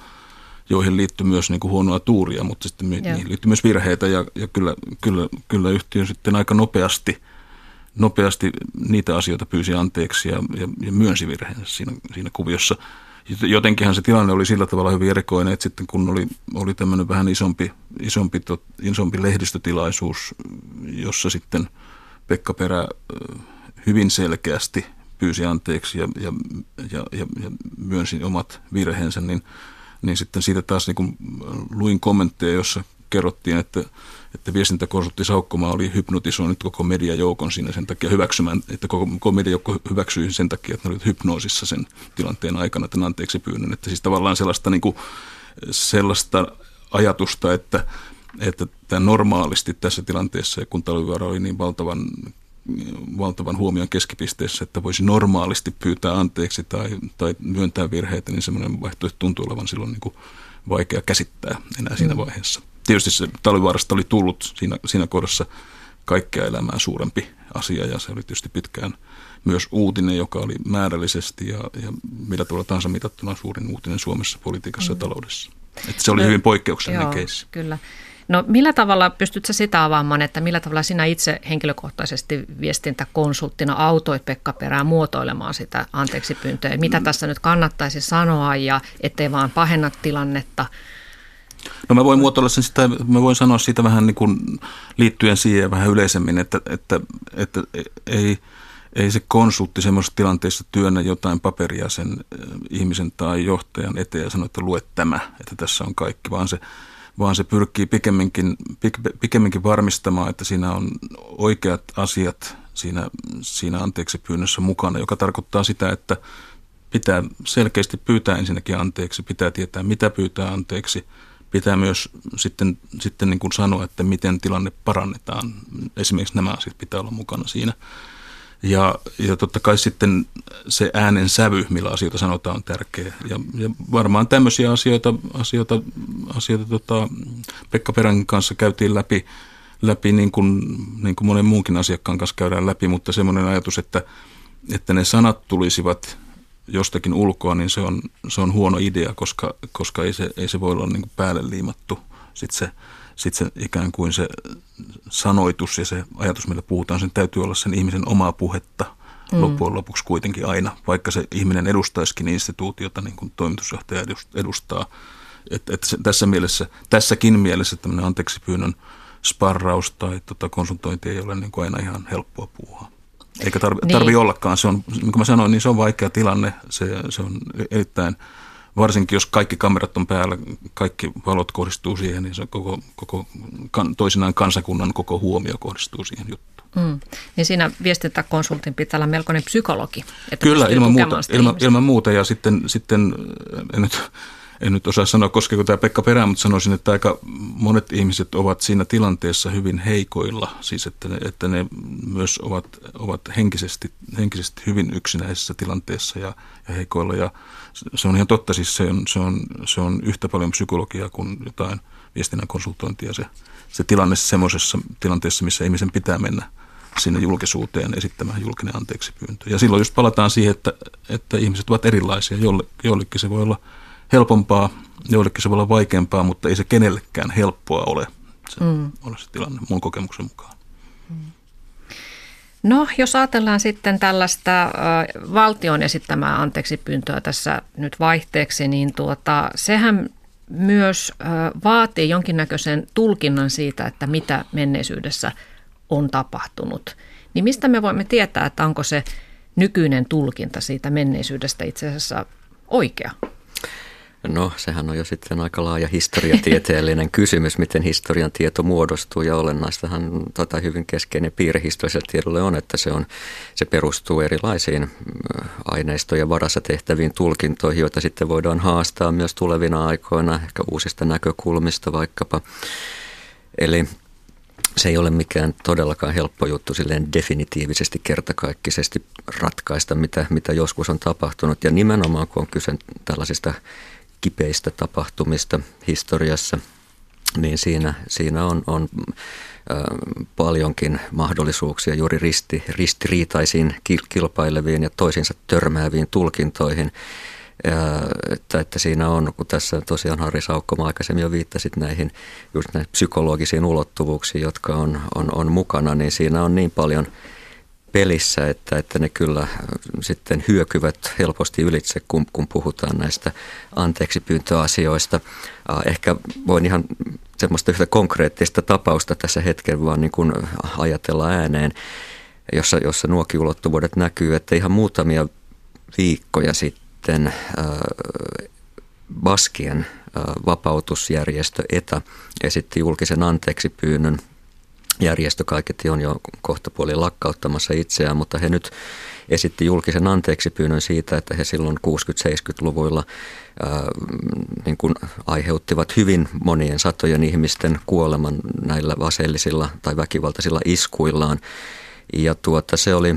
joihin liittyy myös niin kuin huonoa tuuria, mutta sitten yeah. niihin liittyy myös virheitä ja, ja kyllä, kyllä, kyllä yhtiö sitten aika nopeasti, nopeasti niitä asioita pyysi anteeksi ja, ja, ja myönsi virheensä siinä, siinä kuviossa. Jotenkinhan se tilanne oli sillä tavalla hyvin erikoinen, että sitten kun oli, oli tämmöinen vähän isompi, isompi, tot, isompi lehdistötilaisuus, jossa sitten Pekka Perä hyvin selkeästi pyysi anteeksi ja, ja, ja, ja, ja myönsi omat virheensä, niin, niin sitten siitä taas niin kuin luin kommentteja, jossa kerrottiin, että, että viestintäkonsultti Saukkomaa oli hypnotisoinut koko mediajoukon siinä sen takia hyväksymään, että koko, koko mediajoukko hyväksyi sen takia, että ne olivat hypnoosissa sen tilanteen aikana tämän anteeksi pyynnön. Että siis tavallaan sellaista, niin kuin, sellaista ajatusta, että, että tämä normaalisti tässä tilanteessa, kun talvivaara oli niin valtavan valtavan huomion keskipisteessä, että voisi normaalisti pyytää anteeksi tai, tai myöntää virheitä, niin semmoinen vaihtoehto tuntuu olevan silloin niin kuin vaikea käsittää enää siinä mm. vaiheessa. Tietysti se talvivaarasta oli tullut siinä, siinä kohdassa kaikkea elämää suurempi asia ja se oli tietysti pitkään myös uutinen, joka oli määrällisesti ja, ja millä tavalla tahansa mitattuna suurin uutinen Suomessa politiikassa mm. ja taloudessa. Että se oli no, hyvin poikkeuksellinen keissi. Kyllä. No millä tavalla, pystytkö sitä avaamaan, että millä tavalla sinä itse henkilökohtaisesti viestintäkonsulttina autoit Pekka Perää muotoilemaan sitä anteeksi pyyntöä? Mitä mm. tässä nyt kannattaisi sanoa ja ettei vaan pahenna tilannetta? No mä voin muotoilla sen sitä, mä voin sanoa siitä vähän niin kuin liittyen siihen vähän yleisemmin, että, että, että ei, ei se konsultti semmoisessa tilanteessa työnnä jotain paperia sen ihmisen tai johtajan eteen ja sano, että lue tämä, että tässä on kaikki, vaan se vaan se pyrkii pikemminkin, pikemminkin varmistamaan, että siinä on oikeat asiat siinä, siinä anteeksi pyynnössä mukana, joka tarkoittaa sitä, että pitää selkeästi pyytää ensinnäkin anteeksi, pitää tietää mitä pyytää anteeksi, pitää myös sitten, sitten niin kuin sanoa, että miten tilanne parannetaan. Esimerkiksi nämä asiat pitää olla mukana siinä. Ja, ja totta kai sitten se äänen sävy, millä asioita sanotaan, on tärkeä. Ja, ja varmaan tämmöisiä asioita, asioita, asioita tota, Pekka Perän kanssa käytiin läpi, läpi niin, kuin, niin kuin monen muunkin asiakkaan kanssa käydään läpi, mutta semmoinen ajatus, että, että ne sanat tulisivat jostakin ulkoa, niin se on, se on huono idea, koska, koska ei, se, ei se voi olla niin kuin päälle liimattu. Sitten se, sit se ikään kuin se sanoitus ja se ajatus, millä puhutaan, sen täytyy olla sen ihmisen omaa puhetta mm. loppujen lopuksi kuitenkin aina, vaikka se ihminen edustaisikin instituutiota, niin kuin toimitusjohtaja edustaa. Et, et se, tässä mielessä, tässäkin mielessä tämmöinen anteeksi pyynnön sparraus tai tota konsultointi ei ole niin kuin aina ihan helppoa puuhaa. Eikä tarvi, niin. tarvi ollakaan. Se on, niin kuin mä sanoin, niin se on vaikea tilanne. Se, se on erittäin, varsinkin jos kaikki kamerat on päällä, kaikki valot kohdistuu siihen, niin se koko, koko toisinaan kansakunnan koko huomio kohdistuu siihen juttuun. Mm. Niin siinä viestintäkonsultin pitää olla melkoinen psykologi. Että Kyllä, ilman muuta, ilman, ilman muuta. Ja sitten, sitten en nyt en nyt osaa sanoa koskeeko tämä Pekka Perä, mutta sanoisin, että aika monet ihmiset ovat siinä tilanteessa hyvin heikoilla, siis että ne, että ne myös ovat, ovat henkisesti, henkisesti hyvin yksinäisessä tilanteessa ja, ja heikoilla. Ja se on ihan totta, siis se on, se on, se on yhtä paljon psykologiaa kuin jotain viestinnän konsultointia se, se tilanne semmoisessa tilanteessa, missä ihmisen pitää mennä sinne julkisuuteen esittämään julkinen anteeksi pyyntö. Ja silloin just palataan siihen, että, että ihmiset ovat erilaisia. Jolle, jollekin se voi olla – helpompaa, joillekin se voi olla vaikeampaa, mutta ei se kenellekään helppoa ole se, mm. ole se tilanne mun kokemuksen mukaan. Mm. No, jos ajatellaan sitten tällaista valtion esittämää anteeksi pyyntöä tässä nyt vaihteeksi, niin tuota, sehän myös vaatii jonkinnäköisen tulkinnan siitä, että mitä menneisyydessä on tapahtunut. Niin mistä me voimme tietää, että onko se nykyinen tulkinta siitä menneisyydestä itse asiassa oikea? No, sehän on jo sitten aika laaja historiatieteellinen kysymys, miten historian tieto muodostuu ja olennaistahan tota, hyvin keskeinen piirre historialliselle tiedolle on, että se, on, se perustuu erilaisiin aineistojen varassa tehtäviin tulkintoihin, joita sitten voidaan haastaa myös tulevina aikoina, ehkä uusista näkökulmista vaikkapa. Eli se ei ole mikään todellakaan helppo juttu silleen definitiivisesti kertakaikkisesti ratkaista, mitä, mitä joskus on tapahtunut. Ja nimenomaan kun on kyse tällaisista kipeistä tapahtumista historiassa, niin siinä, siinä on, on paljonkin mahdollisuuksia juuri risti, ristiriitaisiin kilpaileviin ja toisiinsa törmääviin tulkintoihin. Että, että siinä on, kun tässä tosiaan Harri Saukkoma aikaisemmin jo viittasit näihin just näihin psykologisiin ulottuvuuksiin, jotka on, on, on mukana, niin siinä on niin paljon – pelissä, että, että ne kyllä äh, sitten hyökyvät helposti ylitse, kun, kun puhutaan näistä anteeksi pyyntöasioista. Äh, ehkä voin ihan semmoista yhtä konkreettista tapausta tässä hetken vaan niin kuin ajatella ääneen, jossa, jossa nuokin ulottuvuudet näkyy, että ihan muutamia viikkoja sitten äh, Baskien vapautusjärjestö ETA esitti julkisen anteeksi pyynnön – järjestö kaiketi on jo kohta puoli lakkauttamassa itseään, mutta he nyt esitti julkisen anteeksi pyynnön siitä, että he silloin 60-70-luvuilla ää, niin kuin aiheuttivat hyvin monien satojen ihmisten kuoleman näillä aseellisilla tai väkivaltaisilla iskuillaan. Ja tuota, se oli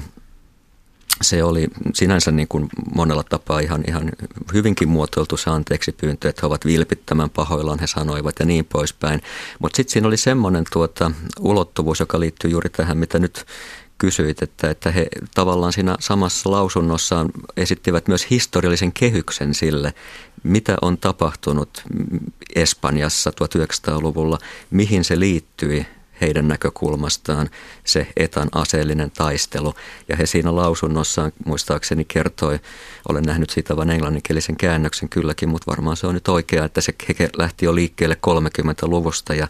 se oli sinänsä niin kuin monella tapaa ihan, ihan hyvinkin muotoiltu se anteeksi pyyntö, että he ovat vilpittömän pahoillaan, he sanoivat ja niin poispäin. Mutta sitten siinä oli semmoinen tuota, ulottuvuus, joka liittyy juuri tähän, mitä nyt kysyit, että, että he tavallaan siinä samassa lausunnossaan esittivät myös historiallisen kehyksen sille, mitä on tapahtunut Espanjassa 1900-luvulla, mihin se liittyi heidän näkökulmastaan se etan aseellinen taistelu. Ja he siinä lausunnossaan muistaakseni kertoi, olen nähnyt siitä vain englanninkielisen käännöksen kylläkin, mutta varmaan se on nyt oikea, että se lähti jo liikkeelle 30-luvusta ja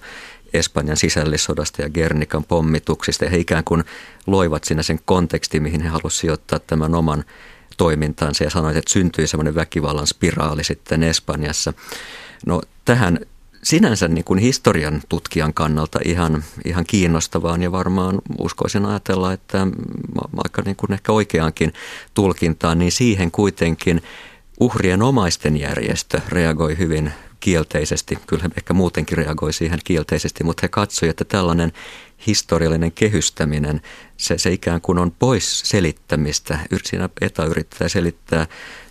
Espanjan sisällissodasta ja Gernikan pommituksista. Ja he ikään kuin loivat siinä sen kontekstin, mihin he halusivat sijoittaa tämän oman toimintansa ja sanoivat, että syntyi semmoinen väkivallan spiraali sitten Espanjassa. No tähän sinänsä niin kuin historian tutkijan kannalta ihan, ihan kiinnostavaan ja varmaan uskoisin ajatella, että aika niin kuin ehkä oikeankin tulkintaan, niin siihen kuitenkin uhrien omaisten järjestö reagoi hyvin kielteisesti, kyllä he ehkä muutenkin reagoi siihen kielteisesti, mutta he katsoivat, että tällainen historiallinen kehystäminen, se, se ikään kuin on pois selittämistä. Siinä ETA yrittää selittää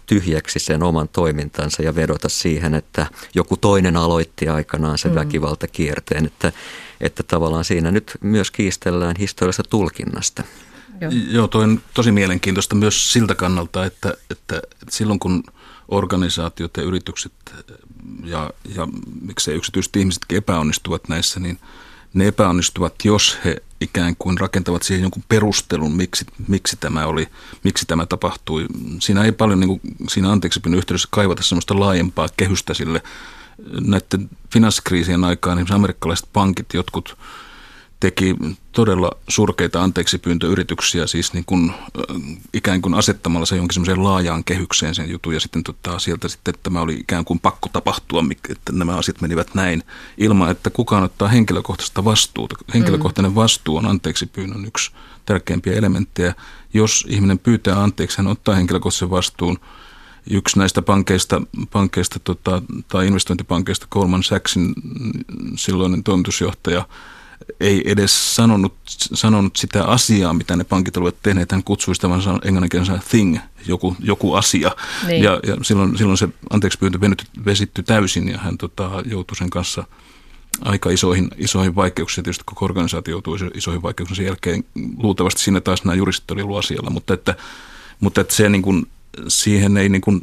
tyhjäksi sen oman toimintansa ja vedota siihen, että joku toinen aloitti aikanaan sen mm. väkivaltakierteen, että, että tavallaan siinä nyt myös kiistellään historiallisesta tulkinnasta. Joo, Joo toi on tosi mielenkiintoista myös siltä kannalta, että, että, että silloin kun organisaatiot ja yritykset ja, ja miksei yksityiset ihmisetkin epäonnistuvat näissä, niin ne epäonnistuvat, jos he ikään kuin rakentavat siihen jonkun perustelun, miksi, miksi tämä oli, miksi tämä tapahtui. Siinä ei paljon niin kuin siinä anteeksi yhteydessä kaivata sellaista laajempaa kehystä sille näiden finanssikriisien aikaan, niin amerikkalaiset pankit, jotkut teki todella surkeita anteeksipyyntöyrityksiä, siis niin kuin, ikään kuin asettamalla se jonkin semmoiseen laajaan kehykseen sen jutun ja sitten tota, sieltä sitten että tämä oli ikään kuin pakko tapahtua, että nämä asiat menivät näin ilman, että kukaan ottaa henkilökohtaista vastuuta. Henkilökohtainen mm. vastuu on anteeksipyynnön yksi tärkeimpiä elementtejä. Jos ihminen pyytää anteeksi, hän ottaa henkilökohtaisen vastuun. Yksi näistä pankeista, pankeista tota, tai investointipankeista, Goldman Sachsin silloinen toimitusjohtaja – ei edes sanonut, sanonut sitä asiaa, mitä ne pankit olivat tehneet. Hän kutsui sitä englanninkielensä thing, joku, joku asia. Niin. Ja, ja silloin, silloin se anteeksi pyyntö vesittyi täysin ja hän tota, joutui sen kanssa aika isoihin, isoihin vaikeuksiin. Tietysti koko organisaatio joutui isoihin vaikeuksiin sen jälkeen. Luultavasti siinä taas nämä juristit oli asialla, mutta että, mutta että se niin kuin siihen ei niin kuin,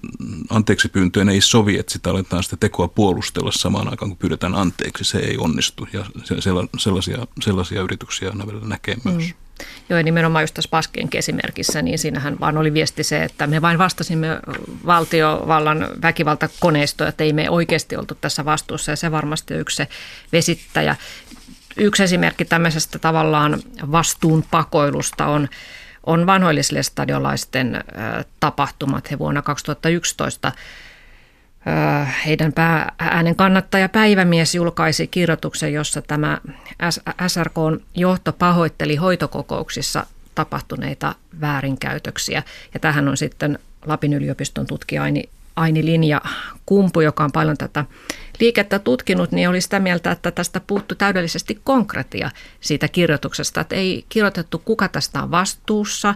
anteeksi pyyntöön ei sovi, että sitä aletaan sitä tekoa puolustella samaan aikaan, kun pyydetään anteeksi. Se ei onnistu ja sellaisia, sellaisia yrityksiä aina vielä näkee myös. Mm. Joo, ja nimenomaan just tässä Paskien esimerkissä, niin siinähän vaan oli viesti se, että me vain vastasimme valtiovallan väkivaltakoneistoa, että ei me oikeasti oltu tässä vastuussa, ja se varmasti on yksi se vesittäjä. Yksi esimerkki tämmöisestä tavallaan vastuun pakoilusta on on vanhoillisille stadiolaisten tapahtumat. He vuonna 2011 heidän äänen kannattaja Päivämies julkaisi kirjoituksen, jossa tämä SRK johto pahoitteli hoitokokouksissa tapahtuneita väärinkäytöksiä. Ja tähän on sitten Lapin yliopiston tutkija Aini, Aini Linja Kumpu, joka on paljon tätä liikettä tutkinut, niin oli sitä mieltä, että tästä puuttu täydellisesti konkretia siitä kirjoituksesta. Että ei kirjoitettu, kuka tästä on vastuussa,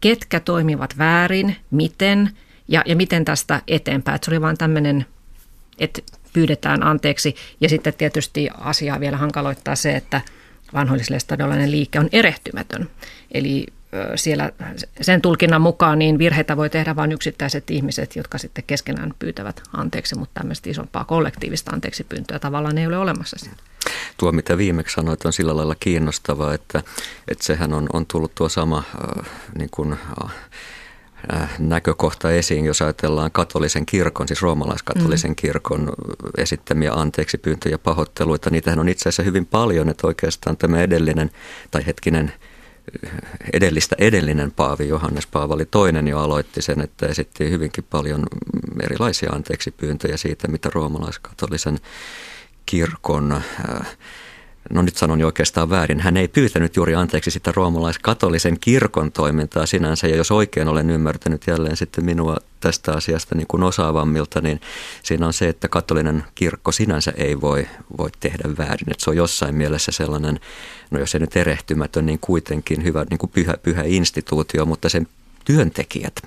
ketkä toimivat väärin, miten ja, ja miten tästä eteenpäin. Että se oli vain tämmöinen, että pyydetään anteeksi. Ja sitten tietysti asiaa vielä hankaloittaa se, että vanhoillislestadiolainen liike on erehtymätön. Eli siellä sen tulkinnan mukaan niin virheitä voi tehdä vain yksittäiset ihmiset, jotka sitten keskenään pyytävät anteeksi, mutta tämmöistä isompaa kollektiivista anteeksi pyyntöä tavallaan ei ole olemassa siellä. Tuo, mitä viimeksi sanoit, on sillä lailla kiinnostavaa, että, että sehän on, on tullut tuo sama äh, niin kuin, äh, näkökohta esiin, jos ajatellaan katolisen kirkon, siis roomalaiskatolisen mm. kirkon esittämiä anteeksi pyyntöjä pahoitteluita. Niitähän on itse asiassa hyvin paljon, että oikeastaan tämä edellinen tai hetkinen – edellistä edellinen paavi Johannes Paavali toinen jo aloitti sen, että esitti hyvinkin paljon erilaisia anteeksi pyyntöjä siitä, mitä roomalaiskatolisen kirkon äh, no nyt sanon jo oikeastaan väärin, hän ei pyytänyt juuri anteeksi sitä roomalaiskatolisen kirkon toimintaa sinänsä, ja jos oikein olen ymmärtänyt jälleen sitten minua tästä asiasta niin kuin osaavammilta, niin siinä on se, että katolinen kirkko sinänsä ei voi, voi tehdä väärin, että se on jossain mielessä sellainen, no jos ei nyt erehtymätön, niin kuitenkin hyvä niin kuin pyhä, pyhä instituutio, mutta sen työntekijät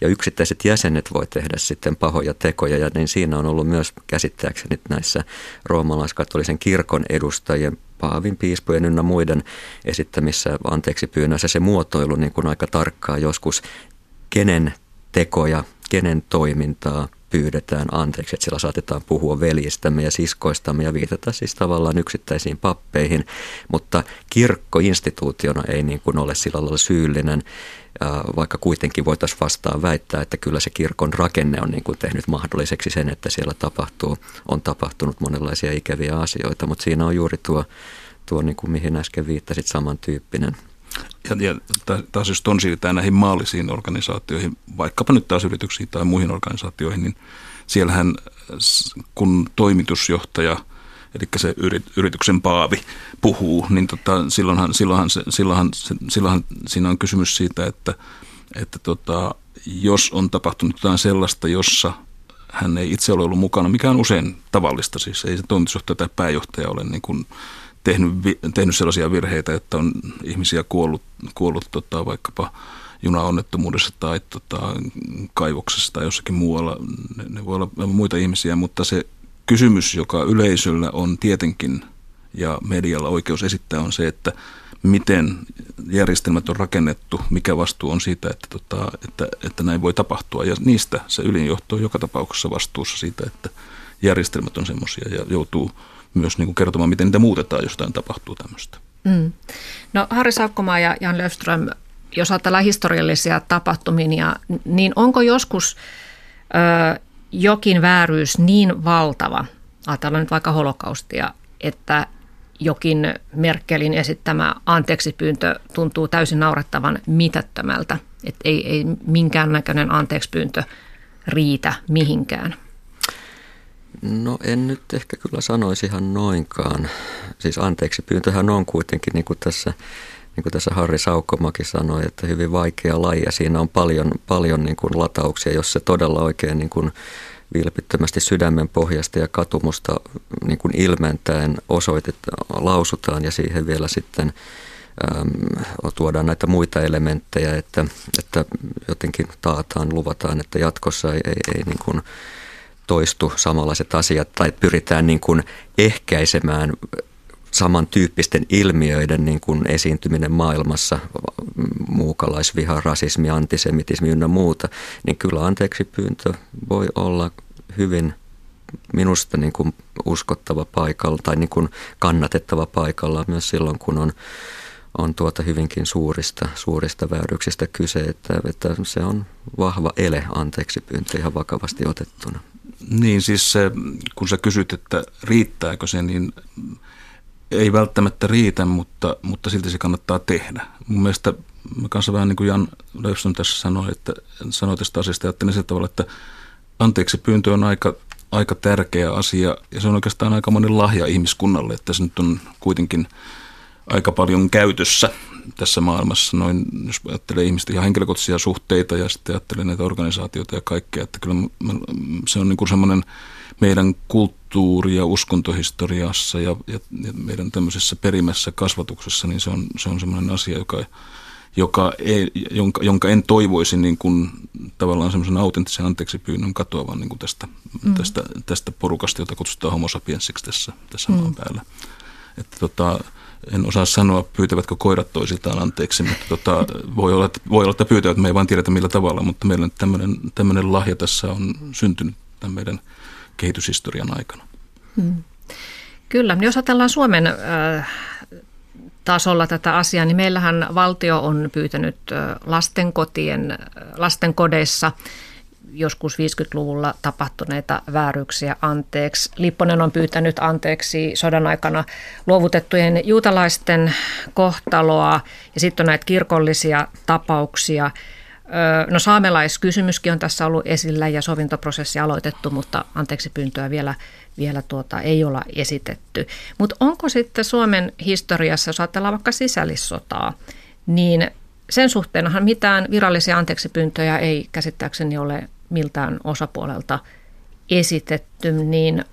ja yksittäiset jäsenet voi tehdä sitten pahoja tekoja. Ja niin siinä on ollut myös käsittääkseni näissä roomalaiskatolisen kirkon edustajien paavin, piispojen ynnä muiden esittämissä anteeksi pyynnöissä se muotoilu niin kuin aika tarkkaa joskus, kenen tekoja, kenen toimintaa pyydetään anteeksi, että siellä saatetaan puhua veljistämme ja siskoistamme ja viitata siis tavallaan yksittäisiin pappeihin, mutta kirkko instituutiona ei niin kuin ole sillä lailla syyllinen vaikka kuitenkin voitaisiin vastaan väittää, että kyllä se kirkon rakenne on niin kuin tehnyt mahdolliseksi sen, että siellä tapahtuu, on tapahtunut monenlaisia ikäviä asioita, mutta siinä on juuri tuo, tuo niin kuin mihin äsken viittasit, samantyyppinen ja, ja taas jos ton siirretään näihin maallisiin organisaatioihin, vaikkapa nyt taas yrityksiin tai muihin organisaatioihin, niin siellähän kun toimitusjohtaja – eli se yrityksen paavi puhuu, niin tota, silloinhan, silloinhan, silloinhan, silloinhan siinä on kysymys siitä, että, että tota, jos on tapahtunut jotain sellaista, jossa hän ei itse ole ollut mukana, mikä on usein tavallista. Siis ei se toimitusjohtaja tai pääjohtaja ole niin kuin tehnyt, tehnyt sellaisia virheitä, että on ihmisiä kuollut, kuollut tota, vaikkapa junaonnettomuudessa tai tota, kaivoksessa tai jossakin muualla. Ne, ne voi olla muita ihmisiä, mutta se kysymys, joka yleisöllä on tietenkin ja medialla oikeus esittää, on se, että miten järjestelmät on rakennettu, mikä vastuu on siitä, että, tota, että, että näin voi tapahtua. Ja niistä se ylinjohto on joka tapauksessa vastuussa siitä, että järjestelmät on semmoisia ja joutuu myös niin kuin kertomaan, miten niitä muutetaan, jos jotain tapahtuu tämmöistä. Mm. No Harri Saukkomaa ja Jan Löfström, jos ajatellaan historiallisia tapahtumia, niin onko joskus ö, jokin vääryys niin valtava, ajatellaan nyt vaikka holokaustia, että jokin Merkelin esittämä anteeksipyyntö tuntuu täysin naurettavan mitättömältä, että ei, ei minkäännäköinen anteeksipyyntö riitä mihinkään. No en nyt ehkä kyllä sanoisi ihan noinkaan. Siis anteeksi pyyntöhän on kuitenkin, niin kuin tässä, niin kuin tässä Harri Saukkomakin sanoi, että hyvin vaikea laji ja siinä on paljon, paljon niin kuin latauksia, jos se todella oikein niin kuin vilpittömästi sydämen pohjasta ja katumusta niin kuin ilmentäen osoitetaan, lausutaan ja siihen vielä sitten tuodaan näitä muita elementtejä, että, että jotenkin taataan, luvataan, että jatkossa ei, ei, ei niin kuin toistu samanlaiset asiat tai pyritään niin kuin ehkäisemään samantyyppisten ilmiöiden niin kuin esiintyminen maailmassa, muukalaisviha, rasismi, antisemitismi ynnä muuta, niin kyllä anteeksi pyyntö voi olla hyvin minusta niin kuin uskottava paikalla tai niin kuin kannatettava paikalla myös silloin, kun on, on tuota hyvinkin suurista, suurista vääryyksistä kyse, että, että se on vahva ele anteeksi pyyntö ihan vakavasti otettuna. Niin siis se, kun sä kysyt, että riittääkö se, niin ei välttämättä riitä, mutta, mutta silti se kannattaa tehdä. Mun mielestä mä kanssa vähän niin kuin Jan Löfström tässä sanoi, että sanoi tästä asiasta, ajattelin sillä tavalla, että anteeksi pyyntö on aika, aika tärkeä asia ja se on oikeastaan aika monen lahja ihmiskunnalle, että se nyt on kuitenkin aika paljon käytössä tässä maailmassa, noin, jos ajattelee ihmisten ihan henkilökohtaisia suhteita ja sitten ajattelee näitä organisaatioita ja kaikkea, että kyllä se on niin kuin semmoinen meidän kulttuuri- ja uskontohistoriassa ja, ja, ja meidän tämmöisessä perimässä kasvatuksessa, niin se on, se on semmoinen asia, joka, joka ei, jonka, jonka en toivoisi niin kuin, tavallaan semmoisen autenttisen anteeksi pyynnön katoavan niin kuin tästä, mm. tästä, tästä porukasta, jota kutsutaan homo sapiensiksi tässä, tässä mm. maan päällä. Että tota, en osaa sanoa, pyytävätkö koirat toisiltaan anteeksi, mutta tota, voi, olla, että, voi olla, että pyytävät, me ei vain tiedetä millä tavalla, mutta meillä tämmöinen, tämmöinen lahja tässä on syntynyt tämän meidän kehityshistorian aikana. Hmm. Kyllä, jos ajatellaan Suomen äh, tasolla tätä asiaa, niin meillähän valtio on pyytänyt lastenkotien, lastenkodeissa joskus 50-luvulla tapahtuneita vääryyksiä anteeksi. Lipponen on pyytänyt anteeksi sodan aikana luovutettujen juutalaisten kohtaloa ja sitten on näitä kirkollisia tapauksia. No saamelaiskysymyskin on tässä ollut esillä ja sovintoprosessi aloitettu, mutta anteeksi pyyntöä vielä, vielä tuota, ei olla esitetty. Mutta onko sitten Suomen historiassa, jos ajatellaan vaikka sisällissotaa, niin sen suhteenhan mitään virallisia anteeksipyyntöjä ei käsittääkseni ole miltään osapuolelta esitetty, niin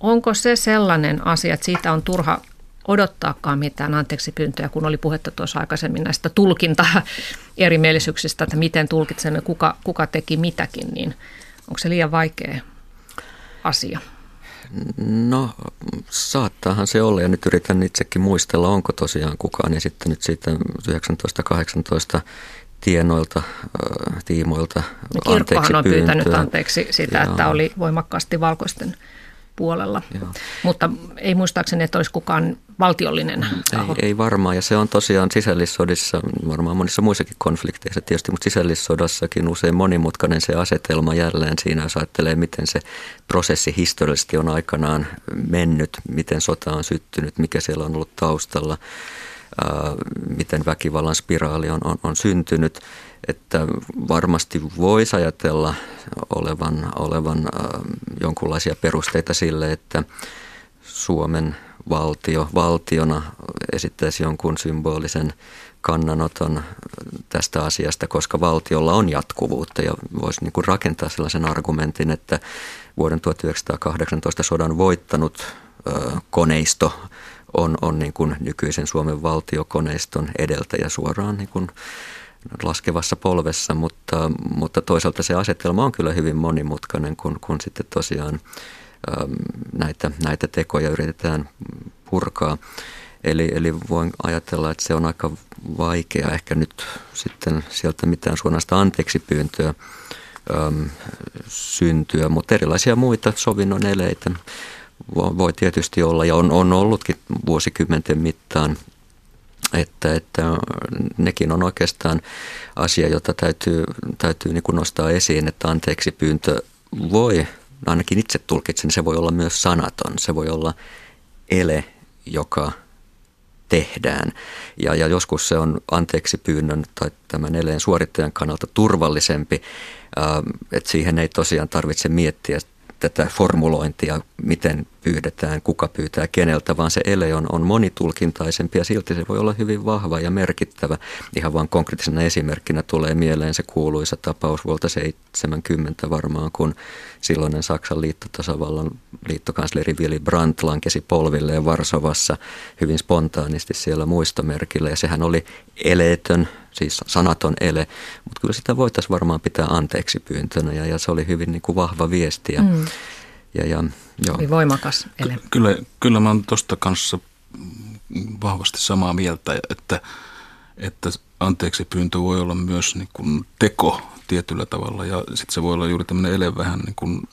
onko se sellainen asia, että siitä on turha odottaakaan mitään anteeksi pyyntöjä, kun oli puhetta tuossa aikaisemmin näistä tulkinta erimielisyyksistä, että miten tulkitsemme, kuka, kuka teki mitäkin, niin onko se liian vaikea asia? No saattaahan se olla ja nyt yritän itsekin muistella, onko tosiaan kukaan esittänyt siitä 1918 tienoilta, tiimoilta no, Kirkkohan on pyytänyt anteeksi sitä, Joo. että oli voimakkaasti valkoisten puolella. Joo. Mutta ei muistaakseni, että olisi kukaan valtiollinen taho. Ei, ei varmaan, ja se on tosiaan sisällissodissa, varmaan monissa muissakin konflikteissa tietysti, mutta sisällissodassakin usein monimutkainen se asetelma jälleen siinä, jos ajattelee, miten se prosessi historiallisesti on aikanaan mennyt, miten sota on syttynyt, mikä siellä on ollut taustalla, miten väkivallan spiraali on, on, on syntynyt – että varmasti voisi ajatella olevan, olevan jonkunlaisia perusteita sille, että Suomen valtio valtiona esittäisi jonkun symbolisen kannanoton tästä asiasta, koska valtiolla on jatkuvuutta ja voisi niin kuin rakentaa sellaisen argumentin, että vuoden 1918 sodan voittanut koneisto on, on niin kuin nykyisen Suomen valtiokoneiston edeltäjä suoraan niin kuin laskevassa polvessa, mutta, mutta toisaalta se asetelma on kyllä hyvin monimutkainen, kun, kun sitten tosiaan näitä, näitä tekoja yritetään purkaa. Eli, eli voin ajatella, että se on aika vaikea ehkä nyt sitten sieltä mitään suunnasta anteeksi pyyntöä äm, syntyä, mutta erilaisia muita sovinnon eleitä voi, tietysti olla ja on, on ollutkin vuosikymmenten mittaan että, että nekin on oikeastaan asia, jota täytyy, täytyy niin kuin nostaa esiin, että anteeksi pyyntö voi, ainakin itse tulkitsen, se voi olla myös sanaton. Se voi olla ele, joka tehdään. Ja, ja joskus se on anteeksi pyynnön tai tämän eleen suorittajan kannalta turvallisempi, että siihen ei tosiaan tarvitse miettiä tätä formulointia, miten pyydetään, kuka pyytää keneltä, vaan se ele on, on monitulkintaisempi ja silti se voi olla hyvin vahva ja merkittävä. Ihan vain konkreettisena esimerkkinä tulee mieleen se kuuluisa tapaus vuolta 70 varmaan, kun silloinen Saksan liittotasavallan liittokansleri Willy Brandt lankesi polvilleen Varsovassa hyvin spontaanisti siellä muistomerkillä ja sehän oli eleetön siis sanaton ele, mutta kyllä sitä voitaisiin varmaan pitää anteeksi pyyntönä ja, ja se oli hyvin niin kuin vahva viesti. Ja, mm. ja, ja, joo. Oli voimakas ele. Ky- kyllä, kyllä mä oon tuosta kanssa vahvasti samaa mieltä, että, että anteeksi pyyntö voi olla myös niin kuin teko tietyllä tavalla ja sitten se voi olla juuri tämmöinen ele vähän niin kuin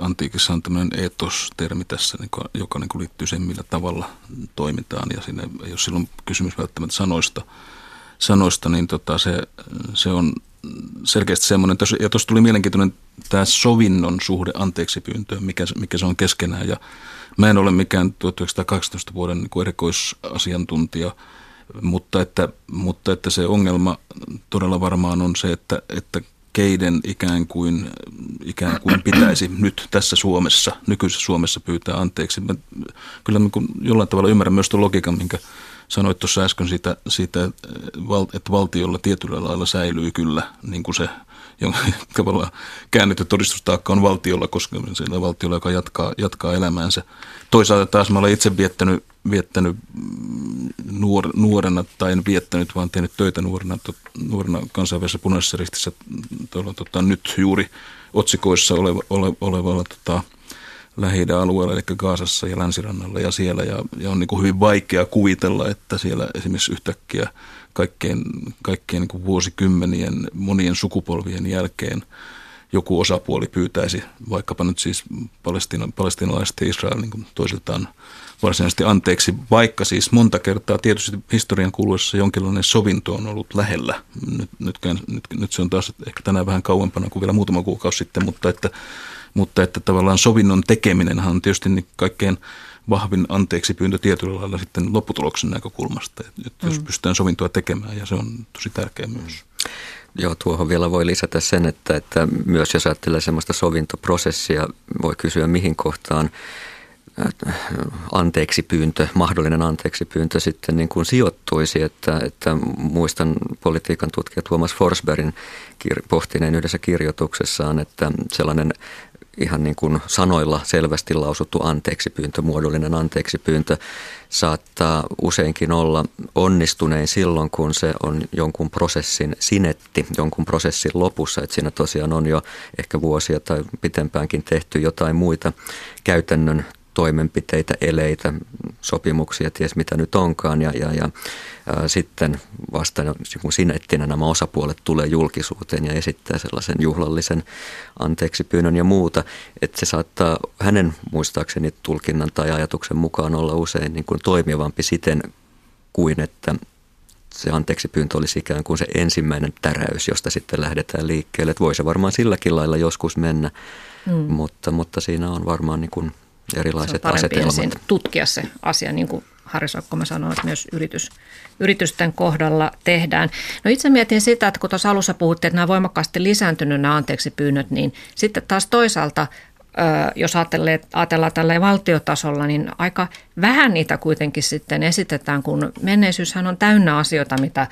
antiikissa on tämmöinen etos-termi tässä, niin kuin, joka niin kuin liittyy siihen, millä tavalla toimitaan ja siinä ei ole silloin kysymys välttämättä sanoista, sanoista, niin tota se, se on selkeästi semmoinen, ja tuossa tuli mielenkiintoinen tämä sovinnon suhde anteeksi pyyntöön, mikä, mikä se on keskenään. Ja mä en ole mikään 1918 vuoden niin erikoisasiantuntija, mutta että, mutta että se ongelma todella varmaan on se, että, että keiden ikään kuin, ikään kuin pitäisi nyt tässä Suomessa, nykyisessä Suomessa pyytää anteeksi. Mä kyllä kuin jollain tavalla ymmärrän myös tuon logiikan, minkä sanoit tuossa äsken siitä, siitä, että valtiolla tietyllä lailla säilyy kyllä niin kuin se jonka tavallaan käännetty todistustaakka on valtiolla, koska sillä valtiolla, joka jatkaa, jatkaa elämäänsä. Toisaalta taas mä olen itse viettänyt, viettänyt nuor, nuorena, tai en viettänyt, vaan tehnyt töitä nuorena, to, nuorena kansainvälisessä punaisessa ristissä tuolla, tota, nyt juuri otsikoissa oleva, ole, olevalla tota, lähi alueella, eli Gaasassa ja Länsirannalla ja siellä. Ja, ja on niin kuin hyvin vaikea kuvitella, että siellä esimerkiksi yhtäkkiä kaikkein, kaikkein niin kuin vuosikymmenien, monien sukupolvien jälkeen joku osapuoli pyytäisi vaikkapa nyt siis palestina, palestinalaiset ja Israel niin kuin toisiltaan varsinaisesti anteeksi, vaikka siis monta kertaa tietysti historian kuluessa jonkinlainen sovinto on ollut lähellä. Nyt, nyt, nyt, nyt se on taas ehkä tänään vähän kauempana kuin vielä muutama kuukausi sitten, mutta että mutta että tavallaan sovinnon tekeminen on tietysti niin kaikkein vahvin anteeksi pyyntö tietyllä lailla sitten lopputuloksen näkökulmasta, että jos mm. pystytään sovintoa tekemään ja se on tosi tärkeä myös. Joo, tuohon vielä voi lisätä sen, että, että myös jos ajattelee sellaista sovintoprosessia, voi kysyä mihin kohtaan anteeksi pyyntö, mahdollinen anteeksi pyyntö sitten niin kuin sijoittuisi, että, että muistan politiikan tutkija Tuomas Forsbergin pohtineen yhdessä kirjoituksessaan, että sellainen ihan niin kuin sanoilla selvästi lausuttu anteeksipyyntö, muodollinen anteeksipyyntö saattaa useinkin olla onnistunein silloin, kun se on jonkun prosessin sinetti, jonkun prosessin lopussa, että siinä tosiaan on jo ehkä vuosia tai pitempäänkin tehty jotain muita käytännön toimenpiteitä, eleitä, sopimuksia, ties mitä nyt onkaan. Ja, ja, ja ää, sitten vasta kun sinettinä nämä osapuolet tulee julkisuuteen ja esittää sellaisen juhlallisen anteeksi pyynnön ja muuta, että se saattaa hänen muistaakseni tulkinnan tai ajatuksen mukaan olla usein niin kuin toimivampi siten kuin että se anteeksi pyyntö olisi ikään kuin se ensimmäinen täräys, josta sitten lähdetään liikkeelle. Että voi se varmaan silläkin lailla joskus mennä, mm. mutta, mutta siinä on varmaan niin kuin erilaiset se on asetelmat. tutkia se asia, niin kuin Harri Sokkoma sanoi, että myös yritys, yritysten kohdalla tehdään. No itse mietin sitä, että kun tuossa alussa puhuttiin, että nämä voimakkaasti lisääntynyt nämä anteeksi pyynnöt, niin sitten taas toisaalta jos ajatellaan tällä valtiotasolla, niin aika vähän niitä kuitenkin sitten esitetään, kun menneisyyshän on täynnä asioita, mitä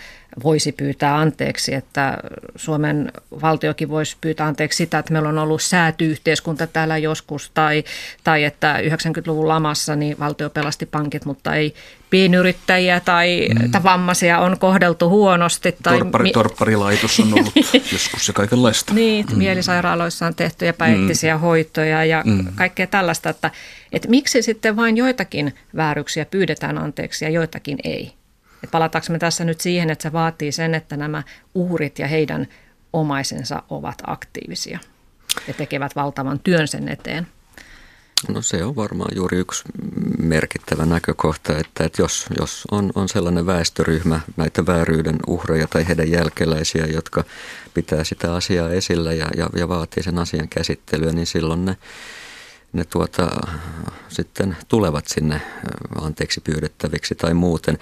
voisi pyytää anteeksi, että Suomen valtiokin voisi pyytää anteeksi sitä, että meillä on ollut säätyyhteiskunta täällä joskus, tai, tai että 90-luvun lamassa niin valtio pelasti pankit, mutta ei pienyrittäjiä tai, mm. tai vammaisia on kohdeltu huonosti. Tai Torppari, mi- torpparilaitos on ollut joskus ja kaikenlaista. Niin, mm. mielisairaaloissa on tehty epäeettisiä mm. hoitoja ja mm. kaikkea tällaista, että, että miksi sitten vain joitakin vääryksiä pyydetään anteeksi ja joitakin ei. Et palataanko me tässä nyt siihen, että se vaatii sen, että nämä uhrit ja heidän omaisensa ovat aktiivisia ja tekevät valtavan työn sen eteen? No se on varmaan juuri yksi merkittävä näkökohta, että, että jos, jos on, on sellainen väestöryhmä, näitä vääryyden uhreja tai heidän jälkeläisiä, jotka pitää sitä asiaa esillä ja, ja, ja vaatii sen asian käsittelyä, niin silloin ne, ne tuota, sitten tulevat sinne anteeksi pyydettäviksi tai muuten.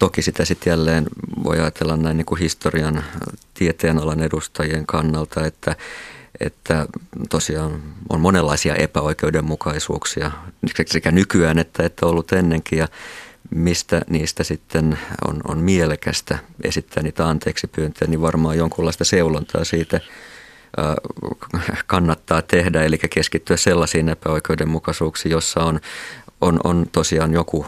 Toki sitä sitten jälleen voi ajatella näin niin kuin historian tieteenalan edustajien kannalta, että, että tosiaan on monenlaisia epäoikeudenmukaisuuksia sekä nykyään että, että ollut ennenkin ja mistä niistä sitten on, on mielekästä esittää niitä anteeksi pyyntöjä, niin varmaan jonkunlaista seulontaa siitä kannattaa tehdä, eli keskittyä sellaisiin epäoikeudenmukaisuuksiin, jossa on, on, on tosiaan joku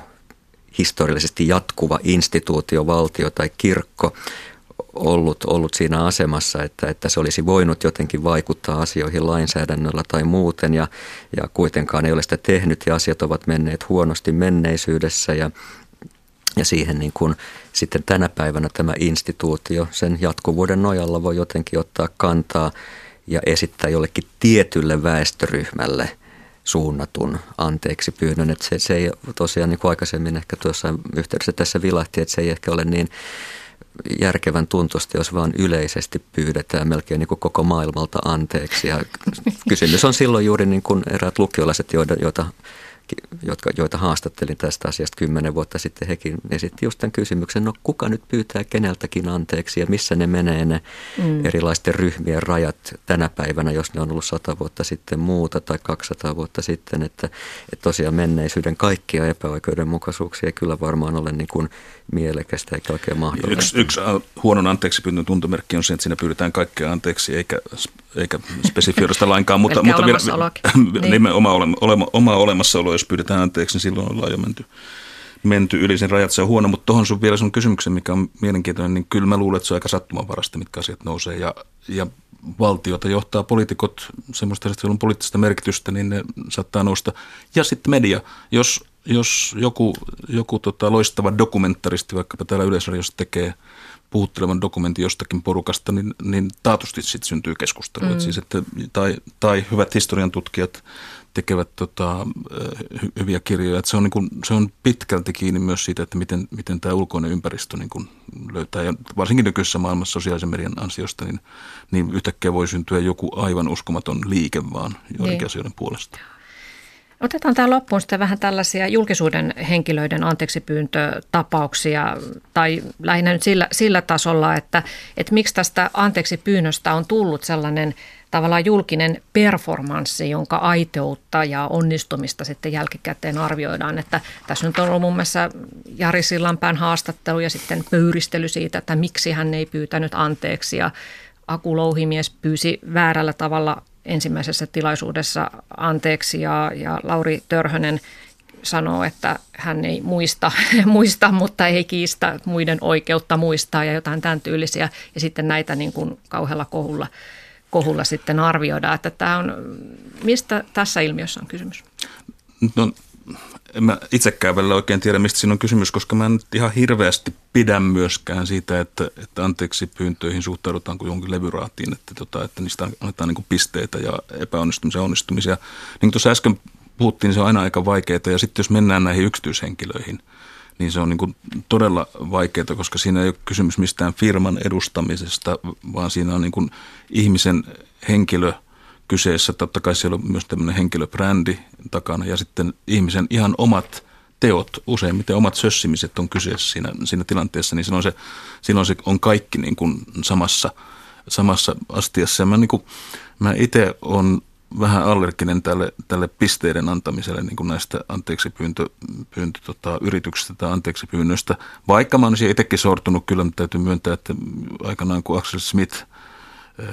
historiallisesti jatkuva instituutio, valtio tai kirkko ollut, ollut siinä asemassa, että, että se olisi voinut jotenkin vaikuttaa asioihin lainsäädännöllä tai muuten ja, ja kuitenkaan ei ole sitä tehnyt ja asiat ovat menneet huonosti menneisyydessä ja, ja siihen niin kuin sitten tänä päivänä tämä instituutio sen jatkuvuuden nojalla voi jotenkin ottaa kantaa ja esittää jollekin tietylle väestöryhmälle – suunnatun anteeksi pyynnön. Että se, se ei tosiaan niin kuin aikaisemmin ehkä tuossa yhteydessä tässä vilahti, että se ei ehkä ole niin järkevän tuntusta, jos vaan yleisesti pyydetään melkein niin kuin koko maailmalta anteeksi. Ja kysymys on silloin juuri niin kuin eräät lukiolaiset, joita, joita jotka, joita haastattelin tästä asiasta kymmenen vuotta sitten, hekin esitti just tämän kysymyksen, no kuka nyt pyytää keneltäkin anteeksi ja missä ne menee ne mm. erilaisten ryhmien rajat tänä päivänä, jos ne on ollut sata vuotta sitten muuta tai 200 vuotta sitten, että, että tosiaan menneisyyden kaikkia epäoikeudenmukaisuuksia ei kyllä varmaan ole niin kuin mielekästä eikä oikein mahdollista. Yksi, yksi huonon anteeksi pyynnön tuntomerkki on se, että siinä pyydetään kaikkea anteeksi eikä, eikä spesifioida lainkaan, mutta, mutta vielä, niin. oma, olema, oma olemassaolo, jos pyydetään anteeksi, niin silloin ollaan jo menty, menty yli sen rajat. Se on huono, mutta tuohon sun vielä sun kysymyksen, mikä on mielenkiintoinen, niin kyllä mä luulen, että se on aika sattumanvarasta, mitkä asiat nousee ja, ja valtiota johtaa poliitikot, semmoista, että on poliittista merkitystä, niin ne saattaa nousta. Ja sitten media, jos jos joku, joku tota loistava dokumentaristi vaikkapa täällä Yleisradiossa tekee puhuttelevan dokumentin jostakin porukasta, niin, niin taatusti sitten syntyy keskustelua. Mm. Siis, että, tai, tai hyvät historian tutkijat tekevät tota, hy, hyviä kirjoja. Että se, on niin kuin, se on pitkälti kiinni myös siitä, että miten, miten tämä ulkoinen ympäristö niin kuin löytää. Ja varsinkin nykyisessä maailmassa sosiaalisen median ansiosta, niin, niin yhtäkkiä voi syntyä joku aivan uskomaton liike vaan joidenkin niin. asioiden puolesta. Otetaan tämä loppuun sitten vähän tällaisia julkisuuden henkilöiden anteeksipyyntötapauksia tai lähinnä nyt sillä, sillä tasolla, että, että miksi tästä anteeksipyynnöstä on tullut sellainen tavallaan julkinen performanssi, jonka aiteutta ja onnistumista sitten jälkikäteen arvioidaan. Että tässä nyt on ollut mun mielestä Jari Sillanpään haastattelu ja sitten pöyristely siitä, että miksi hän ei pyytänyt anteeksi ja Aku Louhimies pyysi väärällä tavalla ensimmäisessä tilaisuudessa anteeksi ja, ja Lauri Törhönen sanoo, että hän ei muista, muista, mutta ei kiistä muiden oikeutta muistaa ja jotain tämän tyylisiä. Ja sitten näitä niin kuin kauhealla kohulla, kohulla sitten arvioidaan, että tämä on, mistä tässä ilmiössä on kysymys? No en mä itsekään välillä oikein tiedä, mistä siinä on kysymys, koska mä en ihan hirveästi pidä myöskään siitä, että, että anteeksi pyyntöihin suhtaudutaan kuin jonkin levyraatiin, että, tota, että niistä annetaan niin pisteitä ja epäonnistumisia ja onnistumisia. Niin kuin tuossa äsken puhuttiin, niin se on aina aika vaikeaa ja sitten jos mennään näihin yksityishenkilöihin, niin se on niin kuin todella vaikeaa, koska siinä ei ole kysymys mistään firman edustamisesta, vaan siinä on niin kuin ihmisen henkilö – kyseessä. Totta kai siellä on myös tämmöinen henkilöbrändi takana ja sitten ihmisen ihan omat teot, useimmiten omat sössimiset on kyseessä siinä, siinä tilanteessa, niin silloin se, silloin se on kaikki niin kuin samassa, samassa astiassa. Ja mä, niin kuin, mä itse on vähän allerginen tälle, tälle pisteiden antamiselle niin kuin näistä anteeksi pyyntö, pyyntö tota, yrityksistä tai anteeksi pyynnöistä. Vaikka mä olisin itsekin sortunut, kyllä täytyy myöntää, että aikanaan kun Axel Smith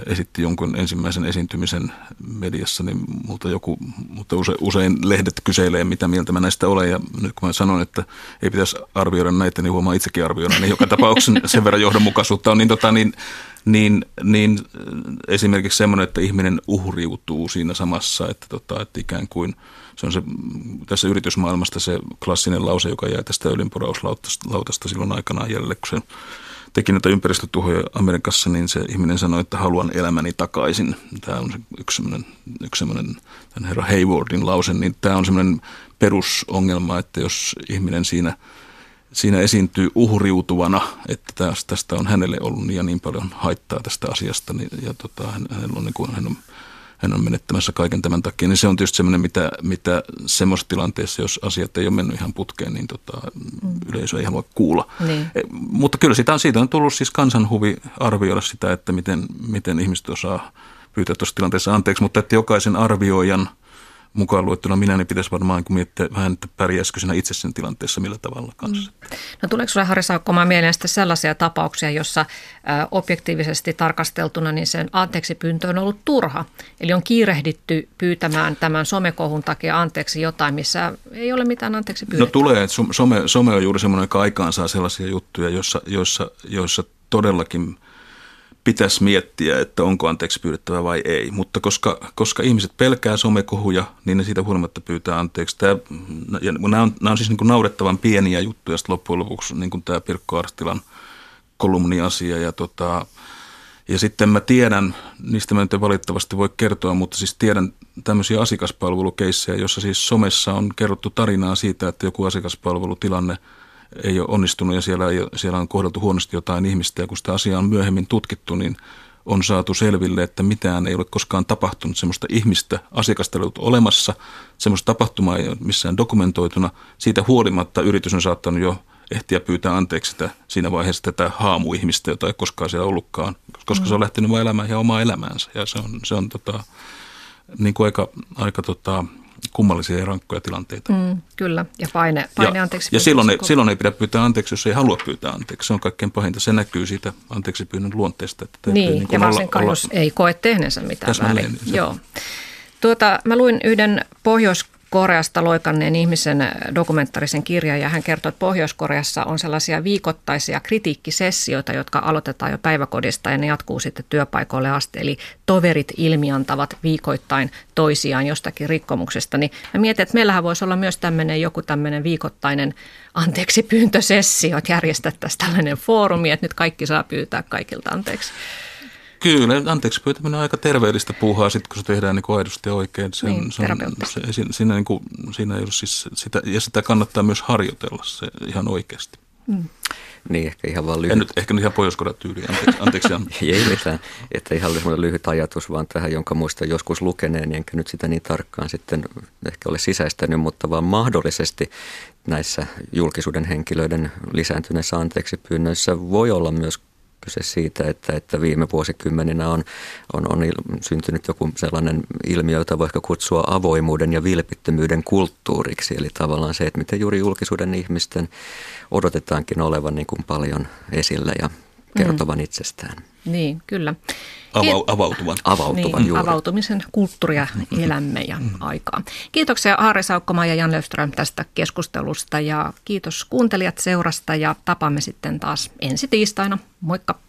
esitti jonkun ensimmäisen esiintymisen mediassa, niin multa joku, mutta use, usein lehdet kyselee, mitä mieltä mä näistä olen. Ja nyt kun mä sanon, että ei pitäisi arvioida näitä, niin huomaa itsekin arvioida. Niin joka tapauksessa sen verran johdonmukaisuutta on, niin, tota, niin, niin, niin esimerkiksi semmoinen, että ihminen uhriutuu siinä samassa, että, tota, että ikään kuin se on se, tässä yritysmaailmasta se klassinen lause, joka jää tästä öljynporauslautasta silloin aikanaan jäljelle, kun se teki näitä ympäristötuhoja Amerikassa, niin se ihminen sanoi, että haluan elämäni takaisin. Tämä on yksi sellainen, yksi sellainen tämän herra Haywardin lause, niin tämä on sellainen perusongelma, että jos ihminen siinä, siinä esiintyy uhriutuvana, että tästä on hänelle ollut niin ja niin paljon haittaa tästä asiasta, niin, ja tota, hänellä on, niin kuin, hän on hän on menettämässä kaiken tämän takia, niin se on tietysti semmoinen, mitä, mitä semmoisessa tilanteessa, jos asiat ei ole mennyt ihan putkeen, niin tota, mm. yleisö ei halua kuulla. Niin. E, mutta kyllä sitä on, siitä on tullut siis kansanhuvi arvioida sitä, että miten, miten ihmiset osaa pyytää tuossa tilanteessa anteeksi, mutta että jokaisen arvioijan – mukaan luettuna minä, niin pitäisi varmaan kun miettiä vähän, että pärjäisikö sinä itse sen tilanteessa millä tavalla kanssa. Mm. No tuleeko sinulle Harri Saukkomaan mieleen sellaisia tapauksia, jossa objektiivisesti tarkasteltuna niin sen anteeksi pyyntö on ollut turha? Eli on kiirehditty pyytämään tämän somekohun takia anteeksi jotain, missä ei ole mitään anteeksi pyydettävää. No tulee, että some, some on juuri semmoinen, joka aikaan saa sellaisia juttuja, joissa, joissa, joissa todellakin – pitäisi miettiä, että onko anteeksi pyydettävä vai ei. Mutta koska, koska ihmiset pelkää somekohuja, niin ne siitä huolimatta pyytää anteeksi. Tämä, ja nämä, on, nämä on siis niin kuin naurettavan pieniä juttuja, sitten loppujen lopuksi niin kuin tämä Pirkko Arstilan kolumniasia. Ja, tota, ja sitten mä tiedän, niistä mä nyt valitettavasti voi kertoa, mutta siis tiedän tämmöisiä asiakaspalvelukeissejä, jossa siis somessa on kerrottu tarinaa siitä, että joku asiakaspalvelutilanne – ei ole onnistunut ja siellä, ei, siellä on kohdeltu huonosti jotain ihmistä ja kun sitä asiaa on myöhemmin tutkittu, niin on saatu selville, että mitään ei ole koskaan tapahtunut, semmoista ihmistä, asiakasta ei ollut olemassa, semmoista tapahtumaa ei ole missään dokumentoituna. Siitä huolimatta yritys on saattanut jo ehtiä pyytää anteeksi sitä, siinä vaiheessa tätä haamuihmistä, jota ei koskaan siellä ollutkaan, koska mm. se on lähtenyt vain elämään ja omaa elämäänsä. Ja se on, se on tota, niin kuin aika, aika tota, kummallisia ja rankkoja tilanteita. Mm, kyllä, ja paine, paine ja, anteeksi. Ja silloin ei, silloin ei pidä pyytää anteeksi, jos ei halua pyytää anteeksi. Se on kaikkein pahinta. Se näkyy siitä anteeksi pyynnön luonteesta. Että niin, niin ja varsinkaan olla, jos olla, ei koe tehneensä mitään väärin. Joo. Tuota, mä luin yhden Pohjois Koreasta loikanneen ihmisen dokumentaarisen kirjan ja hän kertoi, että Pohjois-Koreassa on sellaisia viikoittaisia kritiikkisessioita, jotka aloitetaan jo päiväkodista ja ne jatkuu sitten työpaikoille asti. Eli toverit ilmiantavat viikoittain toisiaan jostakin rikkomuksesta. Niin mä mietin, että meillähän voisi olla myös tämmöinen joku tämmöinen viikoittainen anteeksi pyyntösessio, että järjestettäisiin tällainen foorumi, että nyt kaikki saa pyytää kaikilta anteeksi. Kyllä, anteeksi pyytäminen on aika terveellistä puuhaa sitten, kun se tehdään niin aidosti oikein. Sen, niin, se on, se, siinä, niin kuin, siinä ei ole siis sitä, ja sitä kannattaa myös harjoitella se ihan oikeasti. Mm. Niin, ehkä ihan vaan lyhyt. En nyt, ehkä nyt ihan pohjois tyyli, anteeksi. anteeksi. ei mitään, että ihan lyhyt ajatus vaan tähän, jonka muistan joskus lukeneen, enkä nyt sitä niin tarkkaan sitten ehkä ole sisäistänyt, mutta vaan mahdollisesti näissä julkisuuden henkilöiden lisääntyneissä anteeksi pyynnöissä voi olla myös kyse siitä, että, että viime vuosikymmeninä on, on, on syntynyt joku sellainen ilmiö, jota voi ehkä kutsua avoimuuden ja vilpittömyyden kulttuuriksi. Eli tavallaan se, että miten juuri julkisuuden ihmisten odotetaankin olevan niin kuin paljon esillä ja kertovan mm. itsestään. Niin, kyllä. Ava- avautuvan. Avautuvan niin, juuri. Avautumisen kulttuuria elämme ja aikaa. Kiitoksia Harri Saukkoma ja Jan Löfström tästä keskustelusta ja kiitos kuuntelijat seurasta ja tapaamme sitten taas ensi tiistaina. Moikka!